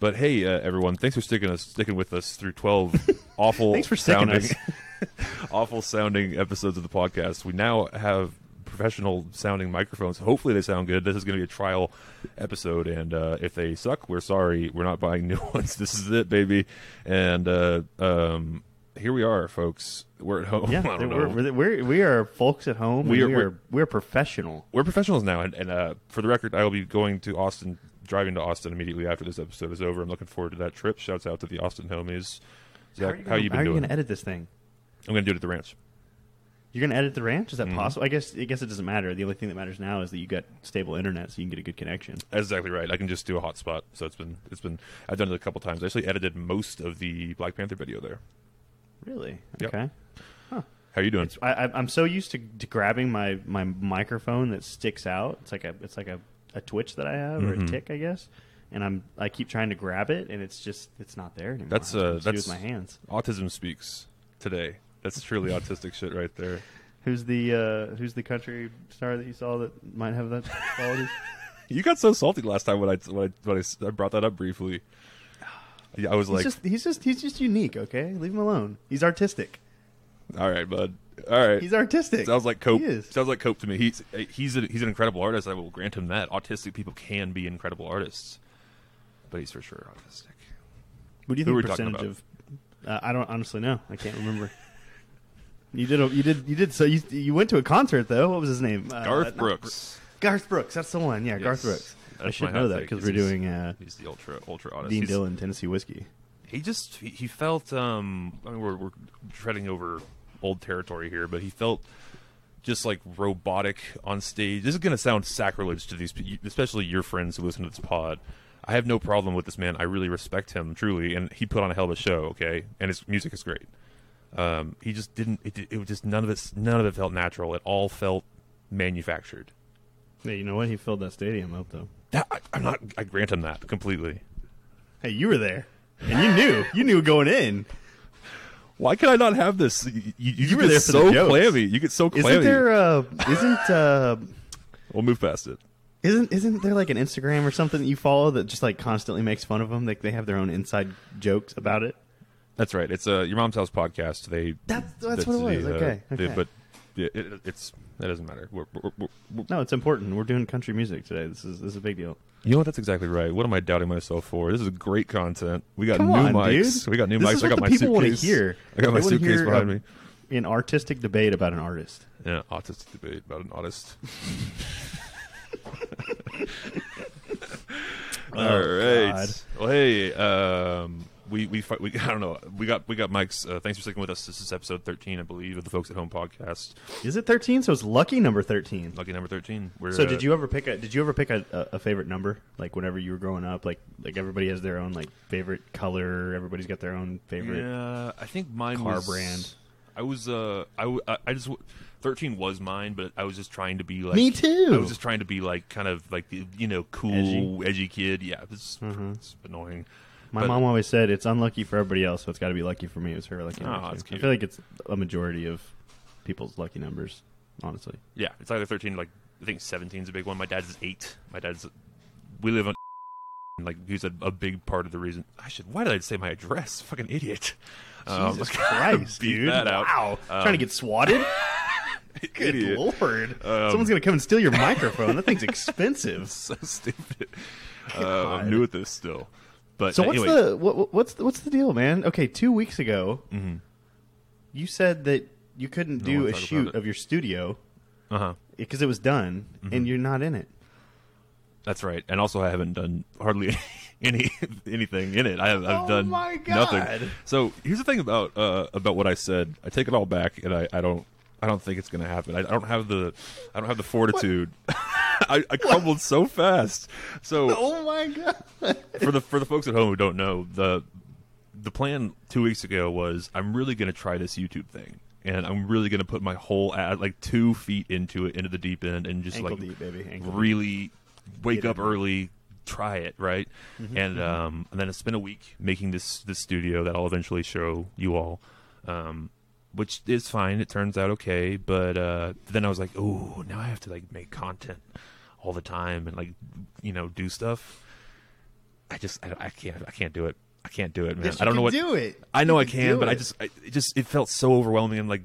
But hey, uh, everyone, thanks for sticking us sticking with us through twelve awful Thanks for sounding awful sounding episodes of the podcast. We now have professional sounding microphones. Hopefully, they sound good. This is going to be a trial episode, and uh, if they suck, we're sorry. We're not buying new ones. This is it, baby. And uh, um, here we are, folks. We're at home. Yeah, I don't we're, know. we're, we're, we are folks at home. We We are- we we're- are, we're professional. we're professionals now, and, and uh, for the record, I will be going to Austin, driving to Austin immediately after this episode is over. I'm looking forward to that trip. Shouts out to the Austin homies. Zach, how, gonna- you been how are you doing? going to edit this thing? I'm going to do it at the ranch. You're going to edit the ranch? Is that Mhm. possible? I guess I guess it doesn't matter. The only thing that matters now is that you got stable internet, so you can get a good connection. That's exactly right. I can just do a hotspot. So it's been it's been I've done it a couple times. I actually edited most of the Black Panther video there. Really? Yep. Okay. How are you doing? It's, I, I- I'm so used to, to grabbing my, my microphone that sticks out. It's like a it's like a, a twitch that I have or a tick, I guess. And I'm I keep trying to grab it, and it's just it's not there anymore. That's, I have to uh, do that's- with my hands. Autism speaks today. That's truly autistic shit right there. Who's the uh, who's the country star that you saw that might have that quality? You got so salty last time when I when I, when I s- I brought that up briefly. Yeah, I was he's like, just he's just he's just unique. Okay, leave him alone. He's artistic. "All right, bud. All right." He's artistic. Sounds like Cope. He is. Sounds like Cope to me. He's he's a, he's an incredible artist. I will grant him that. Autistic people can be incredible artists, but he's for sure autistic. What do you Who think are we talking percentage of? Uh, I don't honestly know. I can't remember. you did. A, you did. You did. So you you went to a concert though. What was his name? Uh, Garth Brooks. Br- Garth Brooks. That's the one. Yeah, Garth Yes. Brooks. I should know that because we're doing uh, He's the ultra ultra artist. Dean He's- Dillon Tennessee whiskey. he just he, he felt um I mean we're we're treading over old territory here, but he felt just like robotic on stage. This is going to sound sacrilege to these, pe- especially your friends who listen to this pod. I have no problem with this man. I really respect him truly, and he put on a hell of a show. Okay, and his music is great. Um, he just didn't. It, it was just none of it. None of it felt natural. It all felt manufactured. Yeah, you know what? He filled that stadium up though. That, I, I'm not. I grant him that completely. Hey, you were there, and you knew. You knew going in. Why can I not have this? You, you, you were get there for the so clammy. You get so clammy. Isn't there? Uh, isn't uh, We'll move past it. Isn't isn't there like an Instagram or something that you follow that just like constantly makes fun of them? Like they have their own inside jokes about it. That's right. It's uh, your mom's house podcast. They That's- that's what it was. Okay, the- okay. but yeah, it, it's that doesn't matter. We're, we're, we're, we're- No, it's important. We're doing country music today. This is this is a big deal. You know what? That's exactly right. What am I doubting myself for? This is great content. We got Come new on, mics. dude. We got new This mics. I got my people suitcase. hear. I got They my suitcase hear, behind uh, me. An artistic debate about an artist. Yeah, autistic debate about an artist. All right. God. Well, hey, um, we we we I don't know. We got we got mics. Uh, thanks for sticking with us. This is episode thirteen, I believe, of the Folks at Home podcast. Is it thirteen? So it's lucky number thirteen. Lucky number thirteen. We're, So uh, did you ever pick a? Did you ever pick a, a, favorite number? Like whenever you were growing up, like like everybody has their own like favorite color. Everybody's got their own favorite. Yeah, I think mine car was brand. I was uh I I just thirteen was mine, but I was just trying to be like Me too. I was just trying to be like kind of like the you know cool edgy, Edgy. kid. Yeah, it's, Mhm. it's annoying. My But- mom always said it's unlucky for everybody else, so it's got to be lucky for me. It was her lucky Oh, number. that's too. I feel like it's a majority of people's lucky numbers. Honestly, Yeah, it's either thirteen. Like I think 17 is a big one. My dad's is eight. My dad's we live on like he's a, a big part of the reason. I should. Why did I say my address? Fucking idiot. Um, Jesus Christ, dude! Wow, Um, trying to get swatted. Good idiot. lord! Um, Someone's gonna come and steal your microphone. That thing's expensive. so stupid. Uh, I'm new at this still. But So what's anyway, the what, what- what's the, what's the deal, man? Okay, two weeks ago, Mhm. you said that you couldn't do a shoot of your studio Uh-huh. because it was done, Mm-hmm. and you're not in it. That's right. And also, I haven't done hardly any anything in it. I have, I've Oh done nothing. So here's the thing about uh, about what I said. I take it all back, and I, I don't I don't think it's going to happen. I, I don't have the I don't have the fortitude. I, I crumbled so fast. So Oh my god! for the for the folks at home who don't know, the the plan two weeks ago was I'm really going to try this YouTube thing, and I'm really going to put my whole ad, like two feet into it, into the deep end, and just Ankle like deep. Ankle deep. really wake Get up it. early, try it, right? Mm-hmm, and um, and then I spent a week making this this studio that I'll eventually show you all. Um, which is fine. It turns out okay, but uh, then I was like, "Oh, now I have to like make content all the time and like you know do stuff." I just I, I can't I can't do it. I can't do it, man. Yes, I don't know what do it. I know You I can can, but I just I, it just it felt so overwhelming and like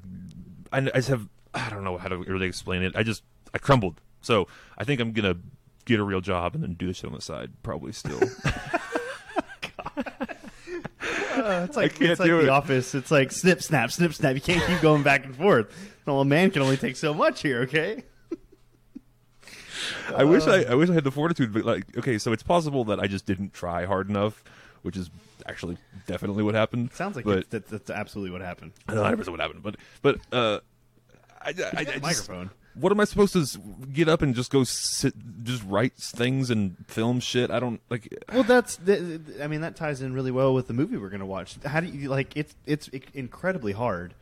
I, I just have I don't know how to really explain it. I just I crumbled. So I think I'm gonna get a real job and then do this shit on the side. Probably still. Uh, it's like it's like the it. office. It's like snip, snap, snip, snap. You can't keep going back and forth. Well, a man can only take so much here. Okay. I wish I, I wish I had the fortitude, but like, okay, so it's possible that I just didn't try hard enough, which is actually definitely what happened. Sounds like but it's, that's, that's absolutely what happened. I don't know 100% what happened, but but uh, I, I, I, just- microphone. what am I supposed to get up and just go sit, just write things and film shit? I don't like. Well, that's. th- th- I mean, that ties in really well with the movie we're going to watch. How do you like? It's it's incredibly hard.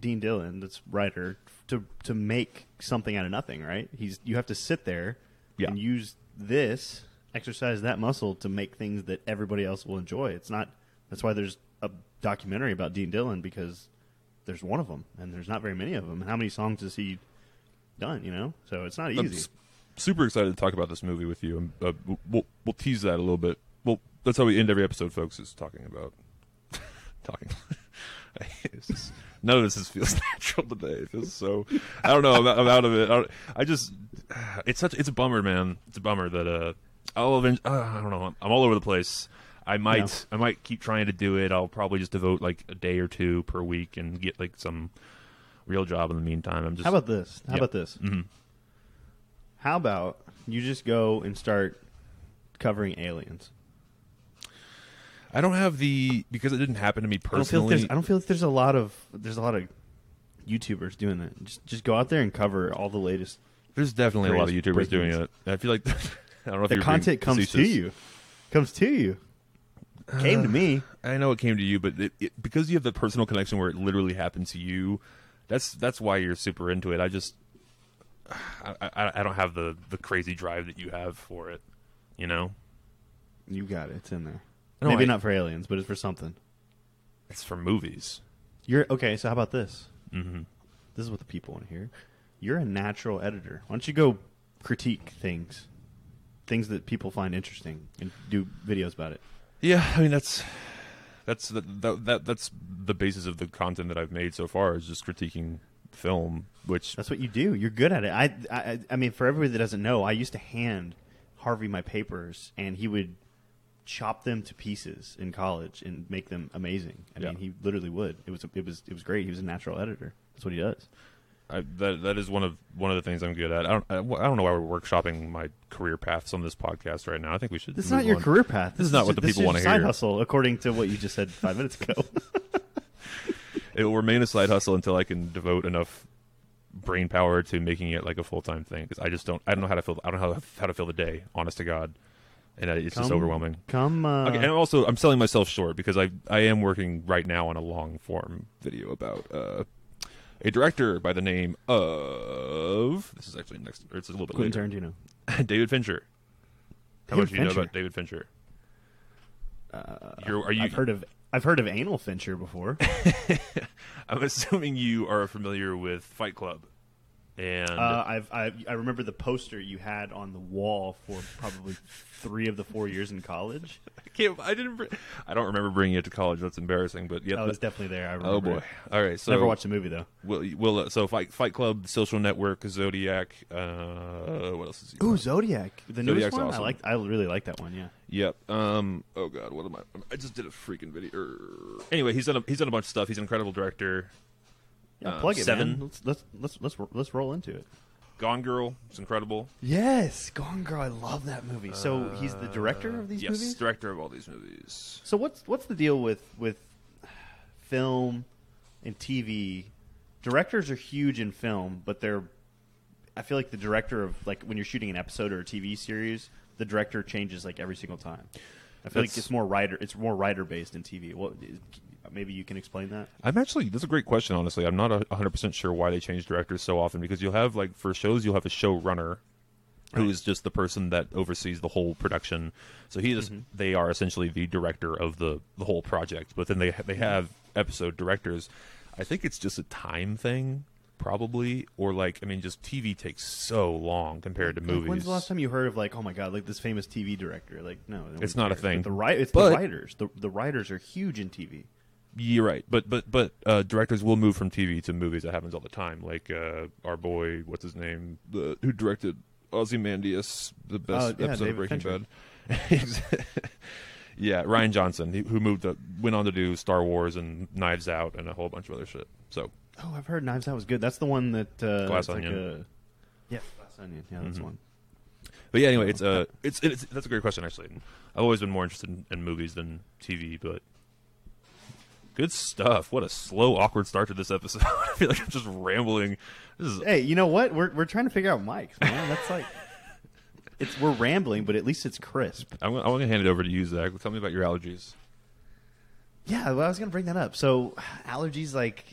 Dean Dillon, that's writer, to to make something out of nothing. Right? He's you have to sit there Yeah. and use this, exercise that muscle to make things that everybody else will enjoy. It's not. That's why there's a documentary about Dean Dillon because there's one of them, and there's not very many of them. And how many songs has he done? You know, so it's not I'm easy. s- super excited to talk about this movie with you. and uh, we'll we'll tease that a little bit. Well, that's how we end every episode, folks. Is talking about talking. None of this is, feels natural today. It feels so. I don't know. I'm, out- I'm out of it. I, I just. It's such. It's a bummer, man. It's a bummer that uh. I'll uh, I don't know. I'm all over the place. I might. I might keep trying to do it. I'll probably just devote like a day or two per week and get like some real job in the meantime. I'm just. How about this? How Yep. about this? Mhm. How about you just go and start covering aliens? I don't have the because it didn't happen to me I don't feel like personally. there's, I don't feel like there's a lot of there's a lot of YouTubers doing that. Just just go out there and cover all the latest. There's definitely a lot of YouTubers doing it. I feel like I don't know if The content comes to you, comes to you. Came to uh, me. I know it came to you, but it, it, because you have the personal connection where it literally happened to you, that's that's why you're super into it. I just I, I, I don't have the the crazy drive that you have for it. You know, You got it. It's in there. No, Maybe I- not for aliens, but it's for something. it's for movies. You're okay. So how about this? hmm This is what the people want to hear. You're a natural editor. Why don't you go critique things, things that people find interesting, and do videos about it? Yeah, I mean that's that's the, that, that that's the basis of the content that I've made so far is just critiquing film, which That's what you do. You're good at it. I, I, I mean, for everybody that doesn't know, I used to hand Harvey my papers, and he would chop them to pieces in college and make them amazing. I Yeah. mean, he literally would. It was, it was, it was great. He was a natural editor. That's what he does. I, that that is one of one of the things I'm good at. I don't I, I don't know why we're workshopping my career paths on this podcast right now. I think we should. This is not your on. career path. This is not what the people your side hear. hustle, according to what you just said five minutes ago. It will remain a side hustle until I can devote enough brain power to making it like a full time thing. Because I just don't. I don't know how to feel. I don't know how, how to fill the day. Honest to God, and I, it's just overwhelming. Come, uh, Okay, and also I'm selling myself short because I I am working right now on a long form video about uh, a director by the name of this is actually next or it's a little bit Quentin later. Tarantino. David Fincher. How David much do you know about David Fincher? Uh, You're, are you? I've heard of I've heard of anal Fincher before. I'm assuming you are familiar with Fight Club, and Uh, I've, I I remember the poster you had on the wall for probably three of the four years in college. I can't. I didn't. br- I don't remember bringing it to college. That's embarrassing. But yeah. Oh, it's but- definitely there. I remember. oh boy. it. All right. So Never watched the movie though. Will, will uh, so Fight Fight Club, Social Network, Zodiac. Uh, what else is he? Ooh, Zodiac, the newest Zodiac's one. awesome. I like. I really like that one. Yeah. Yep. Um. Oh God. What am I? I just did a freaking video. Anyway, he's done a he's done a bunch of stuff. He's an incredible director. Yeah, Uh, plug it, Seven. man. Let's, let's let's let's let's roll into it. Gone Girl. It's incredible. Yes, Gone Girl. I love that movie. So he's the director of these movies? yes, movies. director of all these movies. So what's what's the deal with with film and TV? Directors are huge in film, but they're I feel like the director of like when you're shooting an episode or a TV series, the director changes like every single time. I feel like That's- it's more writer it's more writer based in TV. What maybe you can explain that? I'm actually that's a great question. Honestly, I'm not a 100 percent sure why they change directors so often because you'll have like for shows you'll have a showrunner who Right. is just the person that oversees the whole production. So he is mm-hmm. they are essentially the director of the the whole project. But then they they mm-hmm. have episode directors. I think it's just a time thing probably, or like I mean, just TV takes so long compared to movies. When's the last time you heard of like, oh my god, like this famous TV director? Like, no, It's not a thing. But the it's But- the writers. The the writers are huge in TV. You're right, but but but uh, directors will move from TV to movies. That happens all the time. Like uh, our boy, what's his name, the, who directed Ozymandias, the best Oh, yeah, episode of David Breaking Fincher. Bad. yeah, Rian Johnson, who moved, to, went on to do Star Wars and Knives Out and a whole bunch of other shit. So Oh, I've heard Knives Out was good. That's the one that uh, Glass it's like Onion. a- yeah, Glass Onion. Yeah, that's Mhm. one. But yeah, anyway, it's uh, it's, it's that's a great question actually. I've always been more interested in, in movies than TV, but good stuff. What a slow, awkward start to this episode. I feel like I'm just rambling. This is Hey, you know what? We're we're trying to figure out mics, man. That's like, it's we're rambling, but at least it's crisp. I'm, gonna- I'm gonna hand it over to you, Zach. Tell me about your allergies. Yeah, well, I was going to bring that up. So, allergies, like,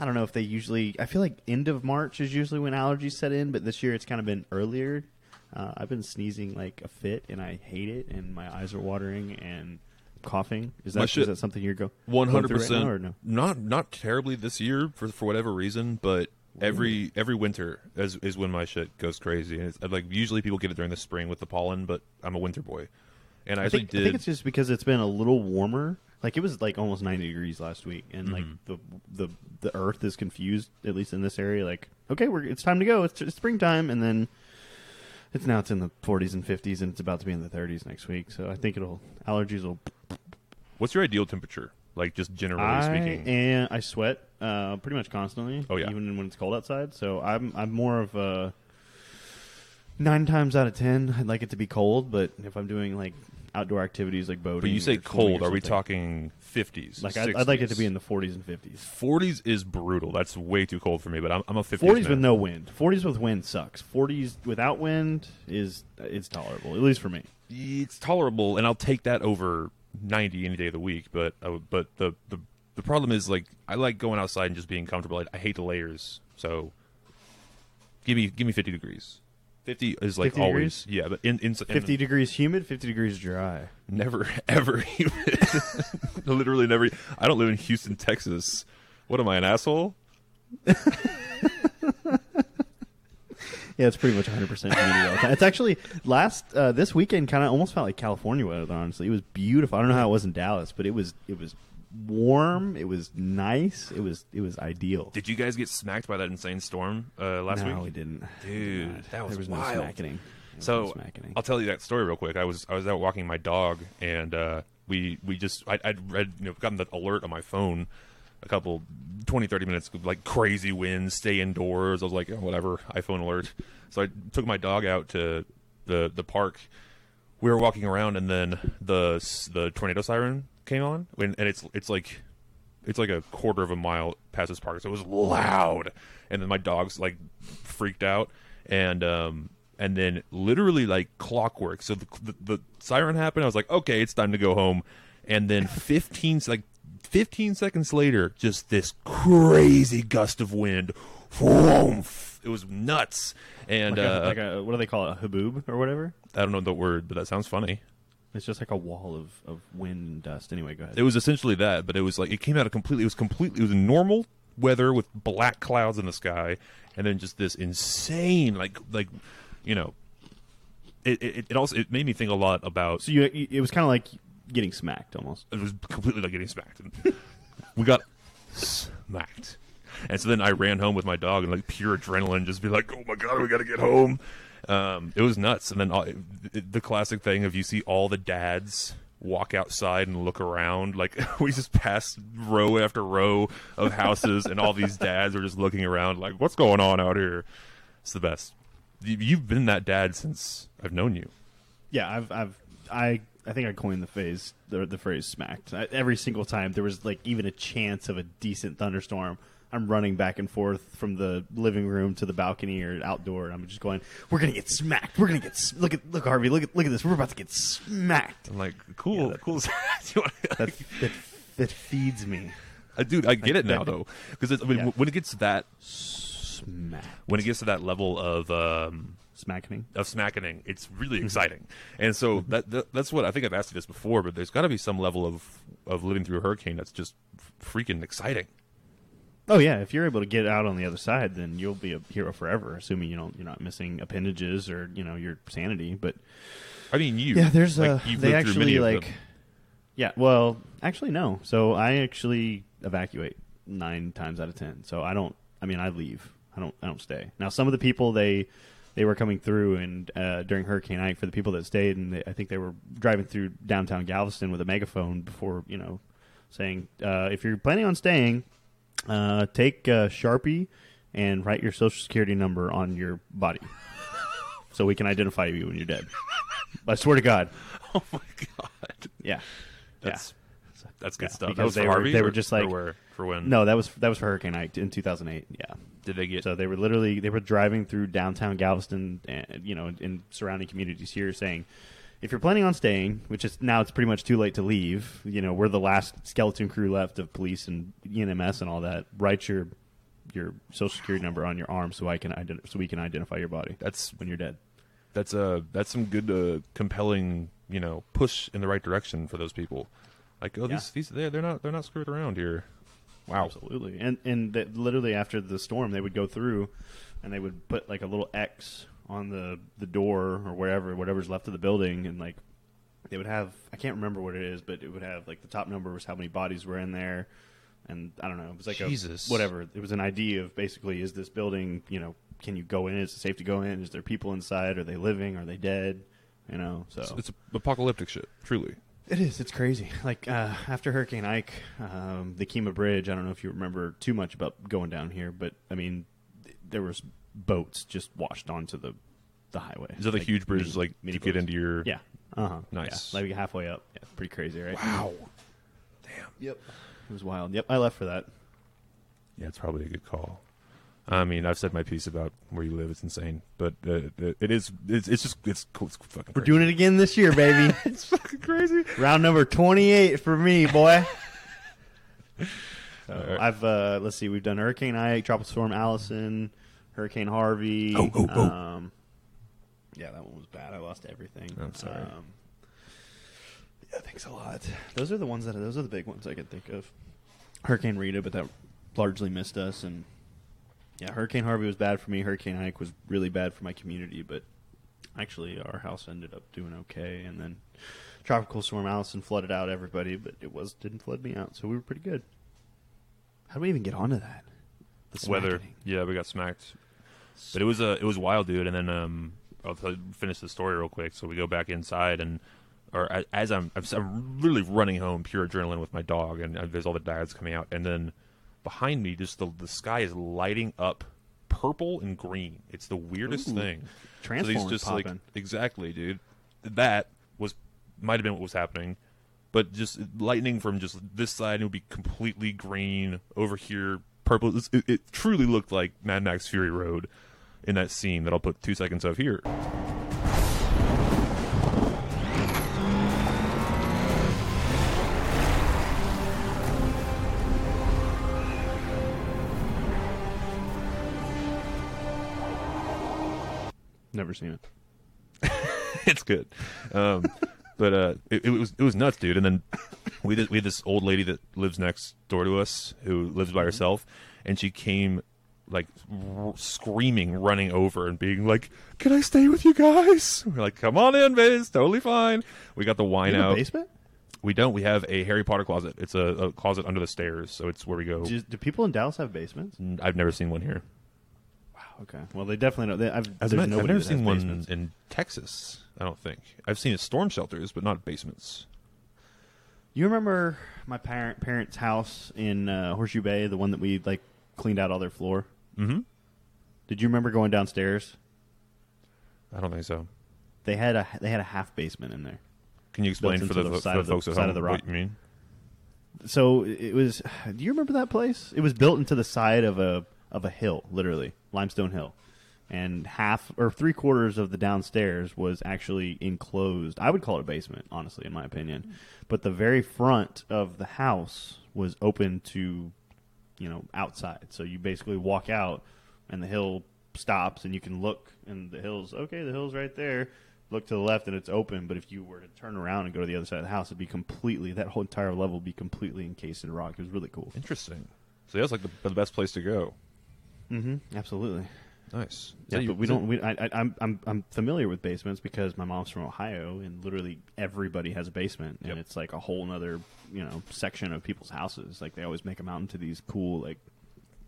I don't know if they usually. I feel like end of March is usually when allergies set in, but this year it's kind of been earlier. Uh, I've been sneezing like a fit, and I hate it, and my eyes are watering and coughing. Is that shit- is that something you're go one hundred percent or no? Not not terribly this year for for whatever reason, but every every winter is is when my shit goes crazy. And it's, like usually people get it during the spring with the pollen, but I'm a winter boy, and I, I think, did. I think it's just because it's been a little warmer. Like it was like almost 90 degrees last week, and like Mm-hmm. the the the Earth is confused, at least in this area. Like, okay, we're it's time to go. It's, it's springtime, and then it's now it's in the 40s and 50s, and it's about to be in the 30s next week. So I think it'll allergies will. What's your ideal temperature? Like just generally I speaking. and I sweat uh, pretty much constantly. Oh, yeah. even when it's cold outside. So I'm I'm more of a nine times out of ten. I'd like it to be cold, but if I'm doing like outdoor activities like boating, but you say cold. Are we talking 50s? Like I'd, I'd like it to be in the 40s and 50s. 40s is brutal. That's way too cold for me. But I'm, I'm a 50s 40s with no wind. 40s with wind sucks. 40s without wind is it's tolerable, at least for me. it's tolerable, and I'll take that over 90 any day of the week. But I would- but the, the the problem is like I like going outside and just being comfortable. I, I hate the layers, so give me give me 50 degrees. 50 is like 50 always yeah, but in, in, in 50 degrees humid, 50 degrees dry. never ever humid. Literally never. I don't live in Houston, Texas. What am I an asshole? Yeah, it's pretty much 100% humidity all the time. It's actually last uh, this weekend kind of almost felt like California weather. Honestly, it was beautiful. I don't know how it was in Dallas, but it was it was warm. It was nice. It was it was ideal. Did you guys get smacked by that insane storm uh, last week? no, we didn't. Dude, God, that was there was wild. no smacking. So I'll tell you that story real quick. I was I was out walking my dog, and uh, we we just I, I'd read you know gotten the alert on my phone a couple 20 30 minutes like crazy winds stay indoors. I was like oh, whatever iphone alert. So i took my dog out to the the park. We were walking around and then the the tornado siren came on and, and it's it's like it's like a quarter of a mile past this park. So it was loud. And then my dog's like freaked out. And um and then literally like clockwork. So the, the, the siren happened. I was like okay it's time to go home. And then 15 like 15 seconds later just this crazy gust of wind it was nuts and like, a, uh, like a what do they call it? A haboob or whatever. i don't know the word but that sounds funny It's just like a wall of, of wind and dust. Anyway, go ahead. It was essentially that, but it was like it came out of completely. It was completely. It was normal weather with black clouds in the sky, and then just this insane, like like, you know. It it, it also it made me think a lot about. so you, it was kind of like getting smacked almost. It was completely like getting smacked. And we got smacked, and so then I ran home with my dog and like pure adrenaline, just be like, "Oh my god, we got to get home." Um, it was nuts, and then all, it, the classic thing of you see all the dads walk outside and look around. Like we just passed row after row of houses, and all these dads are just looking around, like, "What's going on out here?" It's the best. You- You've been that dad since I've known you. Yeah, I've I've I I think I coined the phrase the the phrase smacked. I, every single time there was like even a chance of a decent thunderstorm, I'm running back and forth from the living room to the balcony or outdoor, and I'm just going, "We're gonna get smacked. We're gonna get s- look at look Harvey. Look at look at this. We're about to get smacked." I'm like, cool, that- cool. That that, that feeds me. Uh, dude, I get it now though, because I mean, Yeah. when it gets to that Smack. when it gets to that level of um, Smacking. of smacking, it's really Mm-hmm. exciting. And so that, that that's what I think I've asked you this before, but there's got to be some level of of living through a hurricane that's just freaking exciting. Oh yeah, if you're able to get out on the other side, then you'll be a hero forever, assuming you don't you're not missing appendages or you know your sanity. But I mean, you. yeah, there's like, a you've they lived through many actually like yeah. Well, actually no. So I actually evacuate nine times out of ten. So I don't. I mean, I leave. I don't. I don't stay. Now some of the people they they were coming through and uh, during Hurricane Ike for the people that stayed, and they, I think they were driving through downtown Galveston with a megaphone before you know saying uh, if you're planning on staying, uh, take a Sharpie and write your social security number on your body, so we can identify you when you're dead. I swear to God, Oh my god, yeah, that's that's good Yeah, stuff. That because for they were- Harvey. they were just like- where for when? No, that was that was for Hurricane Ike in 2008. Yeah, Did they get? so they were literally they were driving through downtown Galveston, and you know, in surrounding communities here, saying. If you're planning on staying, which is now it's pretty much too late to leave, you know we're the last skeleton crew left of police and EMS and all that. Write your your social security number on your arm so I can ident- so we can identify your body that's when you're dead. that's a that's some good uh, compelling you know push in the right direction for those people. Like oh Yeah. these these they're, they're not they're not screwed around here. Wow. Absolutely. And and that literally after the storm, they would go through, and they would put like a little X on the the door or wherever whatever's left of the building, and like they would have I can't remember what it is, but it would have like the top number was how many bodies were in there, and I don't know, it was like Jesus. a whatever. It was an idea of basically is this building you know can you go in? Is it safe to go in? Is there people inside? Are they living? Are they dead? You know, so It's, it's apocalyptic shit. Truly. It is. It's crazy. Like uh, after Hurricane Ike, um, the Kemah Bridge. I don't know if you remember too much about going down here, but I mean, th- there was boats just washed onto the the highway. Is that the Like, huge bridges mini- like mini to get into your? Yeah. Uh huh. Nice. like halfway up. Yeah, pretty crazy, right? Wow. Damn. Yep. It was wild. Yep. I left for that. Yeah, it's probably a good call. I mean, I've said my piece about where you live. It's insane, but uh, it is. It's, it's just. It's cool. It's fucking. We're doing it again this year, baby. It's fucking crazy. Round number twenty-eight for me, boy. So Alright. I've uh, let's see, we've done Hurricane Ike, Tropical Storm Allison, Hurricane Harvey. Oh, oh, oh. Um, yeah, that one was bad. I lost everything. I'm sorry. Um, yeah, thanks a lot. Those are the ones that those are the big ones I could think of. Hurricane Rita, but that largely missed us, and yeah, Hurricane Harvey was bad for me. Hurricane Ike was really bad for my community, but actually our house ended up doing okay, and then Tropical Storm Allison flooded out everybody, but it was didn't flood me out, so we were pretty good. How do we even get onto that? The Weather. smacking. Yeah, we got smacked. But it was uh, it was wild, dude. And then um, I'll tell, finish the story real quick. So we go back inside, and or as I'm I'm, I'm literally running home, pure adrenaline with my dog, and uh, there's all the dads coming out, and then behind me, just the the sky is lighting up purple and green. It's the weirdest Ooh. thing. Transformers so just like popping. exactly, dude. That was might have been what was happening. But just lightning from just this side, it would be completely green. Over here, purple. It, it truly looked like Mad Max Fury Road in that scene that I'll put two seconds of here. Never seen it. it's good. Um, but uh, it, it was it was nuts, dude. And then we did, we had this old lady that lives next door to us who lives by herself, and she came like r- screaming, running over and being like, "Can I stay with you guys?" We're like, "Come on in, babe. It's totally fine." We got the wine You have a out. basement? We don't. We have a Harry Potter closet. It's a, a closet under the stairs, so it's where we go. Do, do people in Dallas have basements? I've never seen one here. Okay. Well, they definitely know. They, I've, I've, there's not- I've nobody never that has seen one basements. in Texas. I don't think I've seen storm shelters, but not basements. You remember my parent parents' house in uh, Horseshoe Bay, the one that we like cleaned out all their floor? Mm-hmm. Did you remember going downstairs? I don't think so. They had a they had a half basement in there. Can you explain Built for the, into the for side the of the- folks at side home of the what rock. you mean? So it was. Do you remember that place? It was built into the side of a of a hill, literally limestone hill, and half or three quarters of the downstairs was actually enclosed. I would call it a basement, honestly, in my opinion. But the very front of the house was open to, you know, outside. So you basically walk out, and the hill stops, and you can look, and the hill's okay. The hill's right there. Look to the left, and it's open. But if you were to turn around and go to the other side of the house, it'd be completely that whole entire level would be completely encased in rock. It was really cool. Interesting. So that's like the, the best place to go. Mm-hmm. Absolutely. Nice. Yeah, you- but we don't. We, I, I, I'm I'm I'm familiar with basements because my mom's from Ohio, and literally everybody has a basement, and Yep. it's like a whole other you know section of people's houses. Like they always make them out into these cool like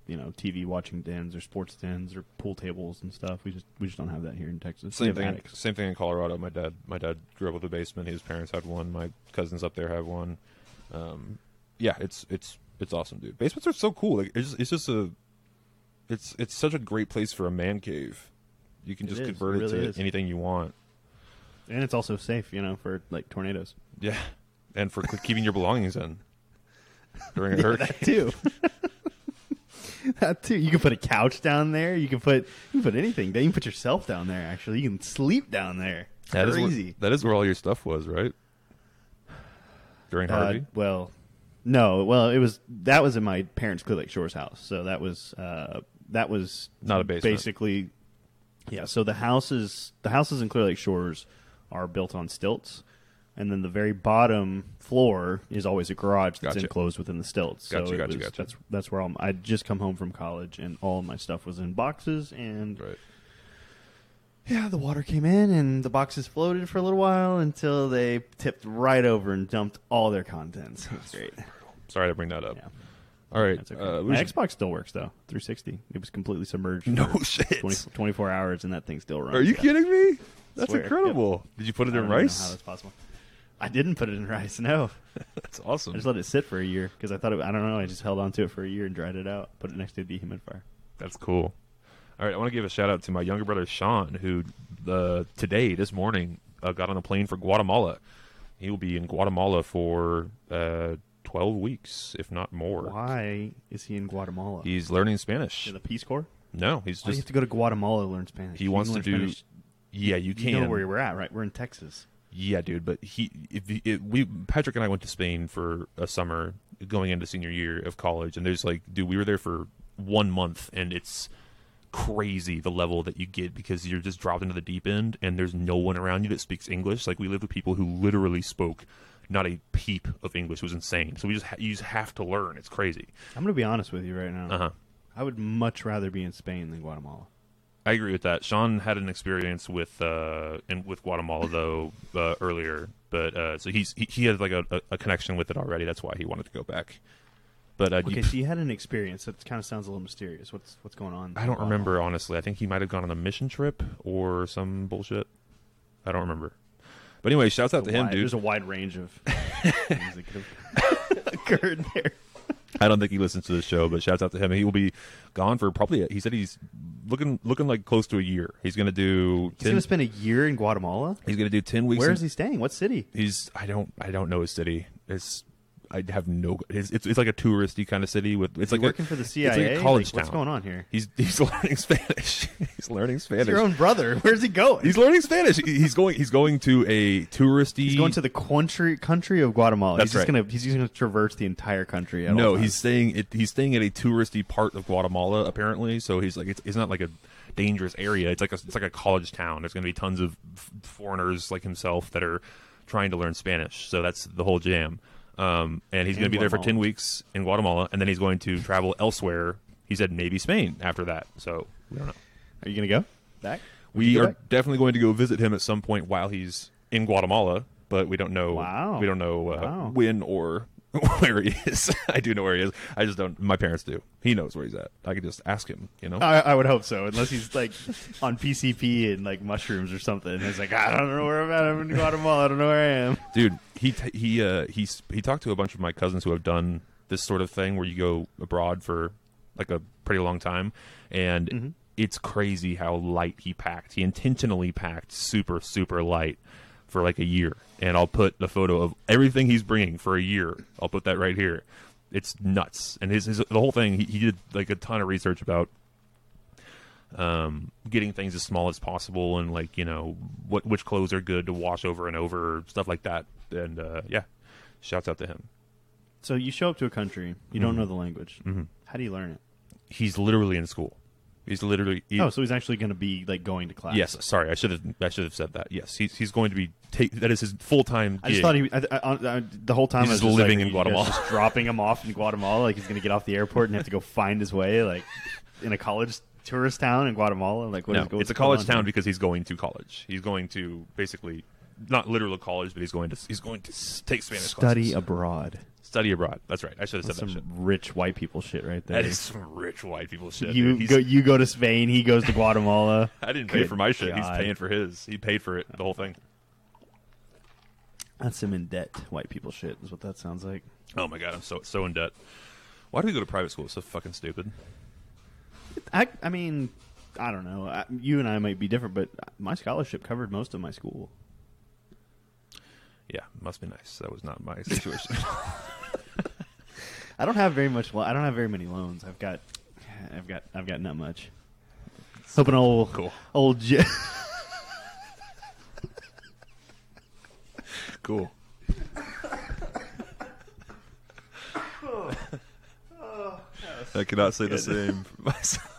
you know TV watching dens or sports dens or pool tables and stuff. We just we just don't have that here in Texas. Same thing. attics. Same thing in Colorado. My dad. My dad grew up with a basement. His parents had one. My cousins up there have one. Um, yeah, it's it's it's awesome, dude. Basements are so cool. Like it's it's just a it's it's such a great place for a man cave. You can just is. convert It really to is. anything you want. And it's also safe, you know, for like tornadoes. Yeah, and for keeping your belongings in during a Yeah, hurricane. that too. that too. You can put a couch down there. You can put you can put anything. You can put yourself down there. Actually, you can sleep down there. It's That is where- crazy. that is where all your stuff was, right? During Uh, Harvey. well, no. Well, it was that was in my parents' Clear Lake Shores house. So that was uh, that was Not a basement. Basically, yeah. So the houses the houses in Clear Lake Shores are built on stilts, and then the very bottom floor is always a garage that's Gotcha. enclosed within the stilts. Gotcha, so gotcha, was- gotcha. That's that's where my, I'd just come home from college, and all my stuff was in boxes and right. yeah, the water came in and the boxes floated for a little while until they tipped right over and dumped all their contents. Was great. Sorry to bring that up. Yeah, All right. that's okay. uh, My should- Xbox still works though. 360. It was completely submerged. No for shit. 20, 24 hours and that thing still runs. Are you Yeah. kidding me? That's Swear, incredible. Did you put I it don't in know rice? how that's possible. I didn't put it in rice. No, That's awesome. I just let it sit for a year because I thought it, I don't know. I just held on to it for a year and dried it out. Put it next to a dehumidifier. That's cool. All right, I want to give a shout out to my younger brother Sean, who uh, today, this morning, uh, got on a plane for Guatemala. He will be in Guatemala for uh, twelve weeks, if not more. Why is he in Guatemala? He's learning Spanish. in the Peace Corps. No, he's Why do you have just to go to Guatemala to learn Spanish? he You wants to do. Spanish- Yeah, you can. You know where we're at, right? We're in Texas. Yeah, dude. But he, if it, we, Patrick and I went to Spain for a summer going into senior year of college, and there's like, dude, we were there for one month, and it's crazy the level that you get because you're just dropped into the deep end, and there's no one around you that speaks English. Like we lived with people who literally spoke not a peep of English. It was insane. So we just ha- you just have to learn. It's crazy. I'm going to be honest with you right now. Uh huh. I would much rather be in Spain than Guatemala. I agree with that. Sean had an experience with uh in with Guatemala though uh, earlier, but uh, so he's he, he had like a, a, a connection with it already. That's why he wanted to go back. But uh, Okay, you- so you had an experience that kind of sounds a little mysterious. What's what's going on? I don't remember honestly. I think he might have gone on a mission trip or some bullshit. I don't remember. But anyway, shouts out to a him, dude. There's a wide range of things that could have occurred there. I don't think he listens to the show, but shouts out to him. He will be gone for probably. He said he's looking looking like close to a year. He's going to do. He's going to spend a year in Guatemala. he's going to do ten weeks. Where in- is he staying? What city? He's I don't I don't know his city. It's I have no. It's it's, it's like a touristy kind of city with. It's like working a, for the It's CIA? like a college Like, What's town. going on here? He's he's learning Spanish. he's learning Spanish. It's your own brother. Where's he going? He's learning Spanish. He's going. He's going to a touristy. He's going to the country country of Guatemala. That's he's just right. gonna he's just gonna traverse the entire country. No, he's staying. At, he's staying at a touristy part of Guatemala apparently. So he's like, it's, it's not like a dangerous area. It's like a, it's like a college town. There's going to be tons of f- foreigners like himself that are trying to learn Spanish. So that's the whole jam. Um, and he's going to be there for ten weeks in Guatemala, and then he's going to travel elsewhere. He said maybe Spain after that. So we don't know. Are you gonna go back? Would We go are back? definitely going to go visit him at some point while he's in Guatemala, but we don't know. Wow. We don't know uh, Wow. when or where he is. I do know where he is. I just don't. My parents do. He knows where he's at. I could just ask him. You know. I, I would hope so, unless he's like on PCP and like mushrooms or something. He's like, I don't know where I'm at. I'm in Guatemala. I don't know where I am. Dude, he t- he uh he's he talked to a bunch of my cousins who have done this sort of thing where you go abroad for like a pretty long time, and Mm-hmm. it's crazy how light he packed. He intentionally packed super super light for like a year, and I'll put the photo of everything he's bringing for a year. I'll put that right here. It's nuts, and his, his the whole thing. He, he did like a ton of research about um, getting things as small as possible and like you know what which clothes are good to wash over and over stuff like that and uh, yeah shouts out to him So you show up to a country, you don't know the language. Mhm. How do you learn it? he's literally in school He's literally. He, Oh, so he's actually going to be like going to class. yes. Sorry, I should have. I should have said that. Yes, he's he's going to be. Take, that is his full time. I just thought he. I, I, I, the whole time He's I was just living like, in Guatemala. just dropping him off in Guatemala. Like he's going to get off the airport and have to go find his way, like in a college tourist town in Guatemala. Like what No, is it's a college town because he's going to college. He's going to basically not literal college, but he's going to he's going to take Spanish Study classes. abroad. Study abroad. That's right. I should have That's said some shit. rich white people shit right there. That is some rich white people shit. you dude. He's- go. You go to Spain. He goes to Guatemala. I didn't pay Good for my shit. God. He's paying for his. He paid for it. The whole thing. That's some in debt white people shit. Is what that sounds like. Oh my god, I'm so so in debt. Why do we go to private school? It's so fucking stupid. I. I mean, I don't know. I, you and I might be different, but my scholarship covered most of my school. Yeah, must be nice. That was not my situation. I don't have very much. lo- I don't have very many loans. I've got, I've got, I've got not much. Hoping old, Cool. old. J- cool. I cannot say the same for myself.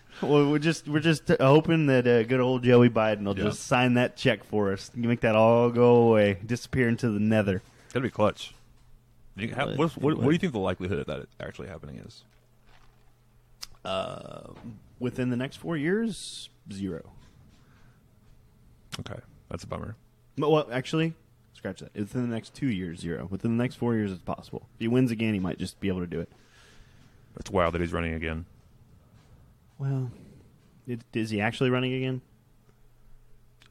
well, we're just we're just hoping that uh, good old Joey Biden will Yeah. just sign that check for us. You make that all go away, disappear into the nether. That'd be clutch. Do you- how- Would. what's- what, what do you think the likelihood of that actually happening is? Uh, within the next four years, zero. Okay, that's a bummer. But, well, actually, scratch that. Within the next two years, zero. Within the next four years, it's possible. If he wins again, he might just be able to do it. It's wild that he's running again. Well, it, is he actually running again?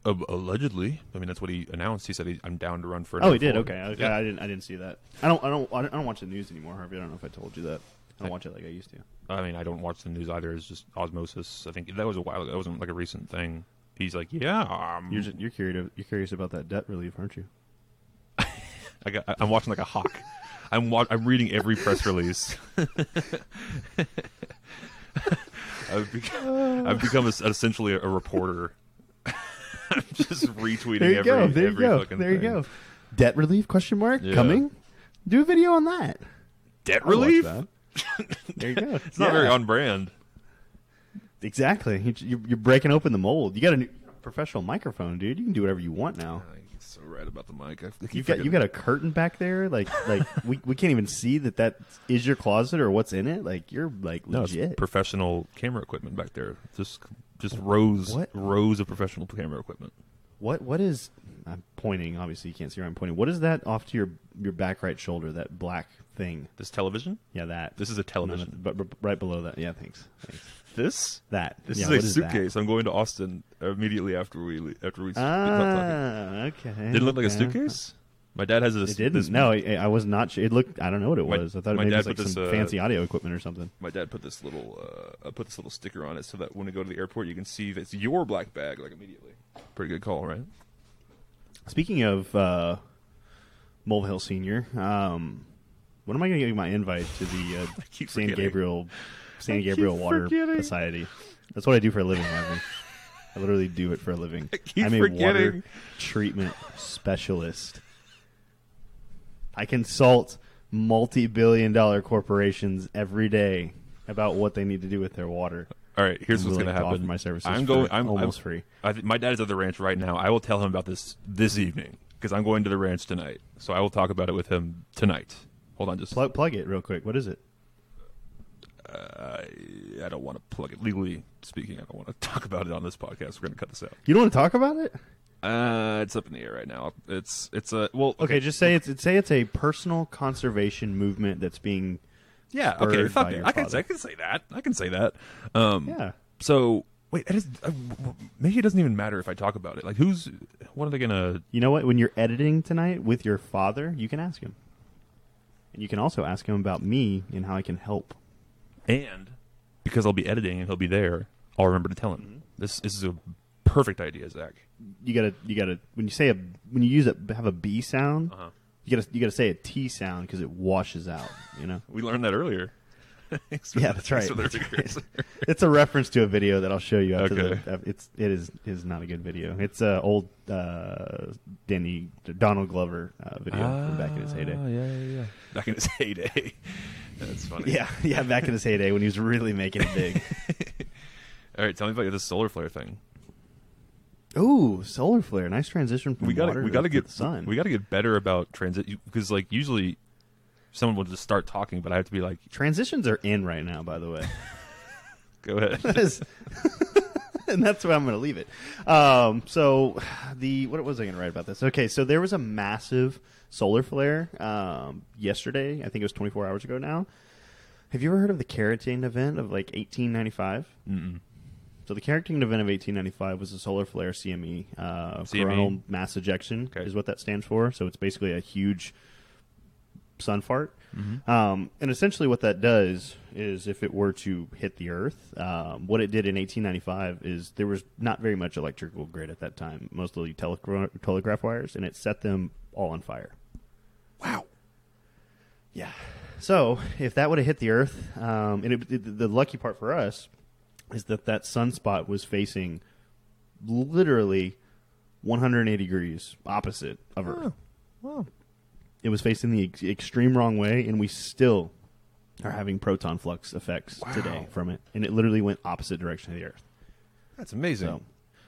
Uh, allegedly, I mean that's what he announced. He said he, I'm down to run for. Oh, he did. four." Okay, okay. Yeah. I didn't. I didn't see that. I don't. I don't. I don't watch the news anymore, Harvey. I don't know if I told you that. I don't watch it like I used to. I mean, I don't watch the news either. It's just osmosis. I think that was a while ago. That wasn't like a recent thing. He's like, yeah, um, You're just, you're curious. You're curious about that debt relief, aren't you? I got, I'm watching like a hawk. I'm wa- I'm reading every press release. I've become, I've become a, essentially a, reporter. I'm just retweeting There you every, go. There you go. There you thing. go. Debt relief? Question mark. Yeah. Coming. Do a video on that. Debt I'll relief? that. there you go. It's not very on brand. Exactly. You- You're, you're breaking open the mold. You got a new professional microphone, dude. You can do whatever you want now. He's so right about the mic. You've got you got a curtain back there, like like we, we can't even see that that is your closet or what's in it. Like you're like no, legit. professional camera equipment back there. Just just rows What? rows of professional camera equipment. What what is? I'm pointing. Obviously, you can't see where I'm pointing. What is that off to your your back right shoulder? That black thing. This television. Yeah, that. This is a television. No, no, but, but right below that. Yeah, thanks. thanks. This That. this Yeah, is a that? suitcase. I'm going to Austin immediately after we after we stop talking. Ah, okay. Did it look like a suitcase? My dad has this. It didn't. This, no, I, I was not. sure. It looked. I don't know what it My- was. I thought it maybe was like put this, some uh, fancy audio equipment or something. My dad put this little uh, put this little sticker on it so that when we go to the airport, you can see that it's your black bag like immediately. Pretty good call, right? Speaking of uh, Mulvihill Senior, um, when am I going to get my invite to the uh, San. Gabriel San Gabriel Water forgetting. Society? That's what I do for a living, Harvey. I literally do it for a living. I I'm a water treatment specialist. I consult multi-billion-dollar corporations every day about what they need to do with their water. All right, here's I'm what's going to to happen. my services I'm going. I'm almost I'm- free. I th- my dad is at the ranch right now. I will tell him about this this evening because I'm going to the ranch tonight. So I will talk about it with him tonight. Hold on, just Plug, plug it real quick. What is it? uh, I don't want to plug it legally speaking. I don't want to talk about it on this podcast. We're going to cut this out. You don't want to talk about it? Uh, it's up in the air right now. It's it's a well. Okay, just say it's say it's a personal conservation movement that's being yeah. Okay, fuck it. I can father. I can say that. I can say that. Um, yeah. So wait, it is, uh, maybe it doesn't even matter if I talk about it. Like, who's what are they gonna? You know what? When you're editing tonight with your father, you can ask him, and you can also ask him about me and how I can help. And because I'll be editing and he'll be there, I'll remember to tell him. Mm-hmm. This this is a perfect idea, Zach. You gotta you gotta when you say a when you use a have a B sound, Uh-huh. you gotta you gotta say a T sound because it washes out. You know. We learned that earlier. Yeah, that's right. thanks for the That's figures. It's a reference to a video that I'll show you after Okay. the. It's it is is not a good video. It's a old uh, Danny Donald Glover uh, video from back in his heyday. Ah, Yeah, yeah, yeah. Back in his heyday. That's funny. Yeah, yeah, back in his heyday when he was really making it big. All right, tell me about this solar flare thing. Ooh, solar flare. Nice transition from we got water we got to get the sun. we got to get better about transit because like usually someone will just start talking, but I have to be like, Transitions are in right now, by the way. go ahead. That is- and that's where I'm going to leave it. Um, so, the what was I going to write about this? Okay, so there was a massive solar flare um, yesterday. I think it was 24 hours ago now. Have you ever heard of the Carrington event of like 1895? Mm-mm. So the Carrington event of 1895 was a solar flare CME, uh, CME. coronal mass ejection Okay. is what that stands for. So it's basically a huge sun fart. Mm-hmm. Um, and essentially, what that does is, if it were to hit the Earth, um, what it did in 1895 is there was not very much electrical grid at that time, mostly telegra- telegraph wires, and it set them all on fire. Wow. Yeah. So if that would have hit the Earth, um, and it, it- the lucky part for us is that that sunspot was facing literally 180 degrees opposite of Earth. Wow. It was facing the ex- extreme wrong way, and we still are having proton flux effects Wow. today from it. And it literally went opposite direction of the Earth. That's amazing. So-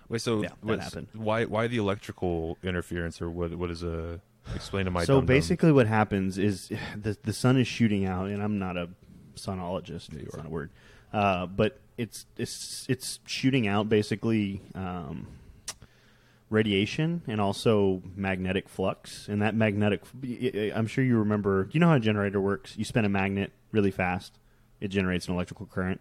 Wait, so Yeah, that happened. Why why the electrical interference or what what is a explain to my so dum-dum. basically, what happens is the the sun is shooting out, and I'm not a sonologist. you it's are. not a word, uh, but it's it's it's shooting out basically um, radiation and also magnetic flux. And that magnetic, I'm sure you remember. Do you know how a generator works? You spin a magnet really fast, it generates an electrical current.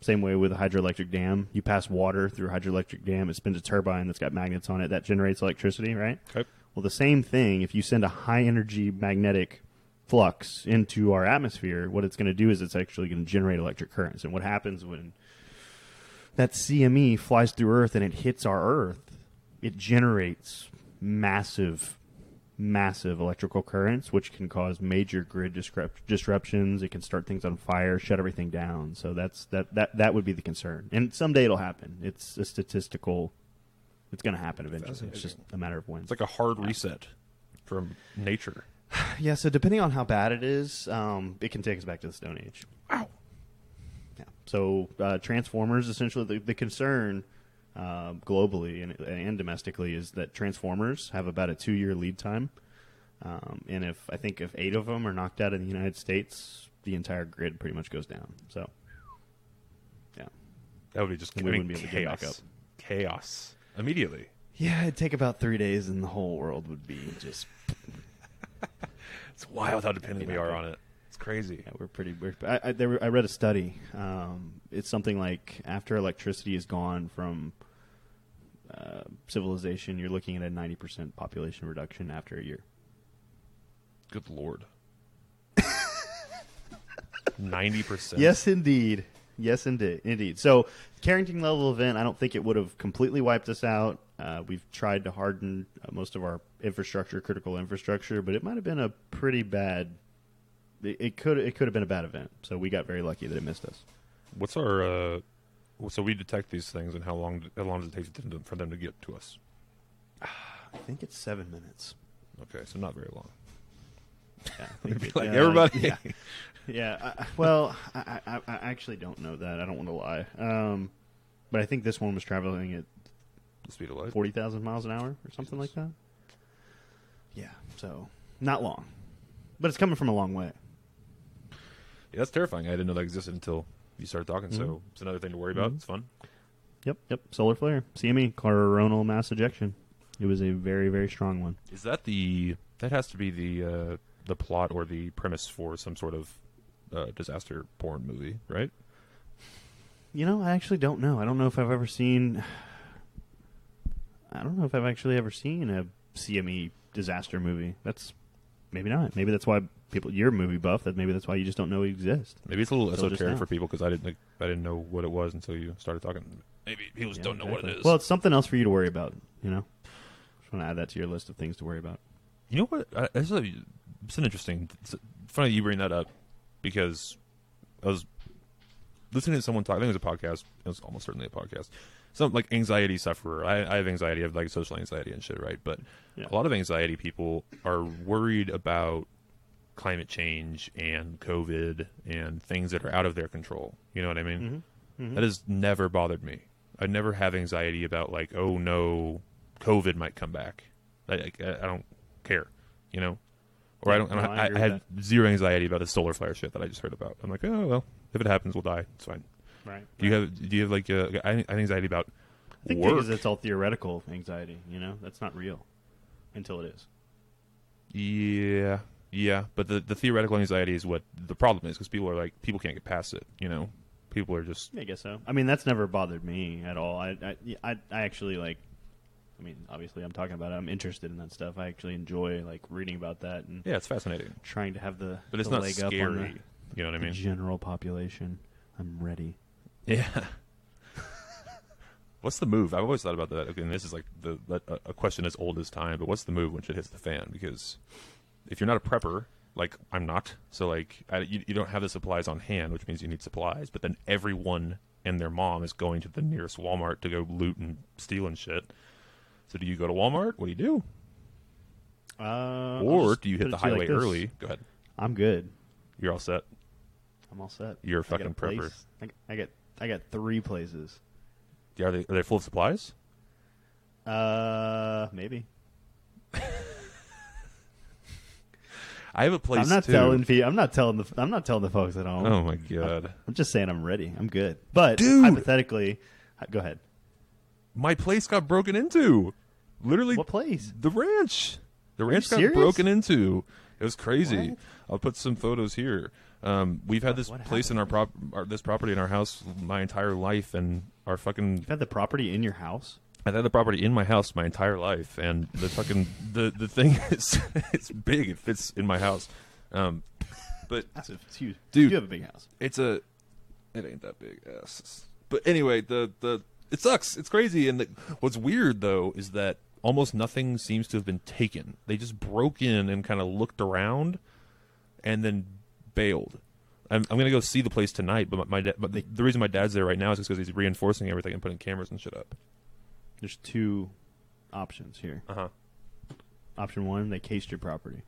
Same way with a hydroelectric dam. You pass water through a hydroelectric dam, it spins a turbine that's got magnets on it that generates electricity, right? Okay. Well, the same thing, if you send a high energy magnetic flux into our atmosphere, what it's going to do is it's actually going to generate electric currents. And what happens when that CME flies through Earth and it hits our Earth, it generates massive, massive electrical currents, which can cause major grid disrupt- disruptions. It can start things on fire, shut everything down. So that's that that that would be the concern. And someday it'll happen. It's a statistical. It's going to happen eventually. It's just a matter of when. It's like a hard reset from nature. Yeah, so depending on how bad it is, um, it can take us back to the Stone Age. Wow. Yeah. So uh, Transformers, essentially, the, the concern uh, globally and, and domestically is that Transformers have about a two-year lead time, um, and if I think if eight of them are knocked out in the United States, the entire grid pretty much goes down. So, yeah, That would be just We wouldn't be able to get back chaos. Chaos immediately. yeah, it'd take about three days, and the whole world would be just. It's wild how dependent we are on it. It's crazy. Yeah, we're pretty. We're, I, I, there, I read a study. Um, it's something like after electricity is gone from uh, civilization, you're looking at a ninety percent population reduction after a year. Good lord. Ninety percent. Yes, indeed. Yes, indeed. Indeed. So, Carrington level event. I don't think it would have completely wiped us out. Uh, we've tried to harden uh, most of our infrastructure, critical infrastructure, but it might have been a pretty bad. It, it could it could have been a bad event. So we got very lucky that it missed us. What's our? uh So we detect these things, and how long? How long does it take for them to get to us? I think it's seven minutes. Okay, so not very long. Yeah, Be it- like, uh, everybody. Yeah, yeah. I, well, I, I, I actually don't know that. I don't want to lie. Um, but I think this one was traveling at The speed of light. forty thousand miles an hour or something like that. Yeah, so not long, but it's coming from a long way. Yeah, that's terrifying. I didn't know that existed until you started talking. So Mhm. it's another thing to worry about. Mhm. It's fun. Yep, yep. Solar flare, CME, coronal mass ejection. It was a very, very strong one. Is that the? That has to be the uh, the plot or the premise for some sort of uh, disaster porn movie, right? You know, I actually don't know. I don't know if I've ever seen. I don't know if I've actually ever seen a CME disaster movie. That's maybe not. Maybe that's why people. You're a movie buff. That maybe that's why you just don't know it exists. Maybe it's a little So esoteric for people because I didn't I didn't know what it was until you started talking. Maybe people just Yeah, don't know what it is. Well, it's something else for you to worry about. You know, just want to add that to your list of things to worry about. You know what? I, is a, it's an interesting. It's funny you bring that up because I was listening to someone talk. I think it was a podcast. It was almost certainly a podcast. Some like anxiety sufferer. I, I have anxiety. I have like social anxiety and shit, right? But Yeah. a lot of anxiety people are worried about climate change and COVID and things that are out of their control. You know what I mean? Mhm. Mhm. That has never bothered me. I never have anxiety about like, oh no, COVID might come back. I, I, I don't care, you know. Or I don't. I, I I, agree I with had zero anxiety about the solar flare shit that I just heard about. I'm like, oh well, if it happens, we'll die. It's fine. Right. Do you have? Do you have like I- I anxiety about I think work? because it's all theoretical anxiety. You know, that's not real until it is. Yeah, yeah, but the the theoretical anxiety is what the problem is because people are like people can't get past it. You know, people are just I guess so. I mean, that's never bothered me at all. I, I, I, I actually like. I mean, obviously, I'm talking about. It. I'm interested in that stuff. I actually enjoy like reading about that and yeah, it's fascinating, trying to have the but it's the not leg scary. up on the, you know what I mean? general population. I'm ready. Yeah. what's the move? I've always thought about that. Okay, and this is like the, the a- a question as old as time. But what's the move when shit hits the fan? Because if you're not a prepper, like I'm not, so like I, you, you don't have the supplies on hand, which means you need supplies. But then everyone and their mom is going to the nearest Walmart to go loot and steal and shit. So do you go to Walmart? What do you do? Uh, or do you hit the it to you highway like early? Go ahead. I'm good. You're all set. I'm all set. You're a I got fucking place. prepper. I, g- I got I got three places. Are they, are they full of supplies? Uh, maybe. I have a place. I'm not too. telling I'm not telling the I'm not telling the folks at home. Oh my god. I'm just saying I'm ready. I'm good. But Dude! hypothetically, go ahead. my place got broken into. Literally, What place? the ranch. The ranch got serious? broken into. It was crazy. What? I'll put some photos here. Um, we've had this what place in our prop, our, this property in our house my entire life, and our fucking You've had the property in your house. I've had the property in my house my entire life, and the fucking the the thing is it's big. It fits in my house, um, but it's huge. Dude. you have a big house. it's a it ain't that big ass but anyway the the it sucks it's crazy and the, what's weird though is that almost nothing seems to have been taken they just broke in and kind of looked around and then bailed i'm, I'm gonna go see the place tonight but my, my dad but the, the reason my dad's there right now is because he's reinforcing everything and putting cameras and shit up There's two options here. uh-huh Option one, they cased your property.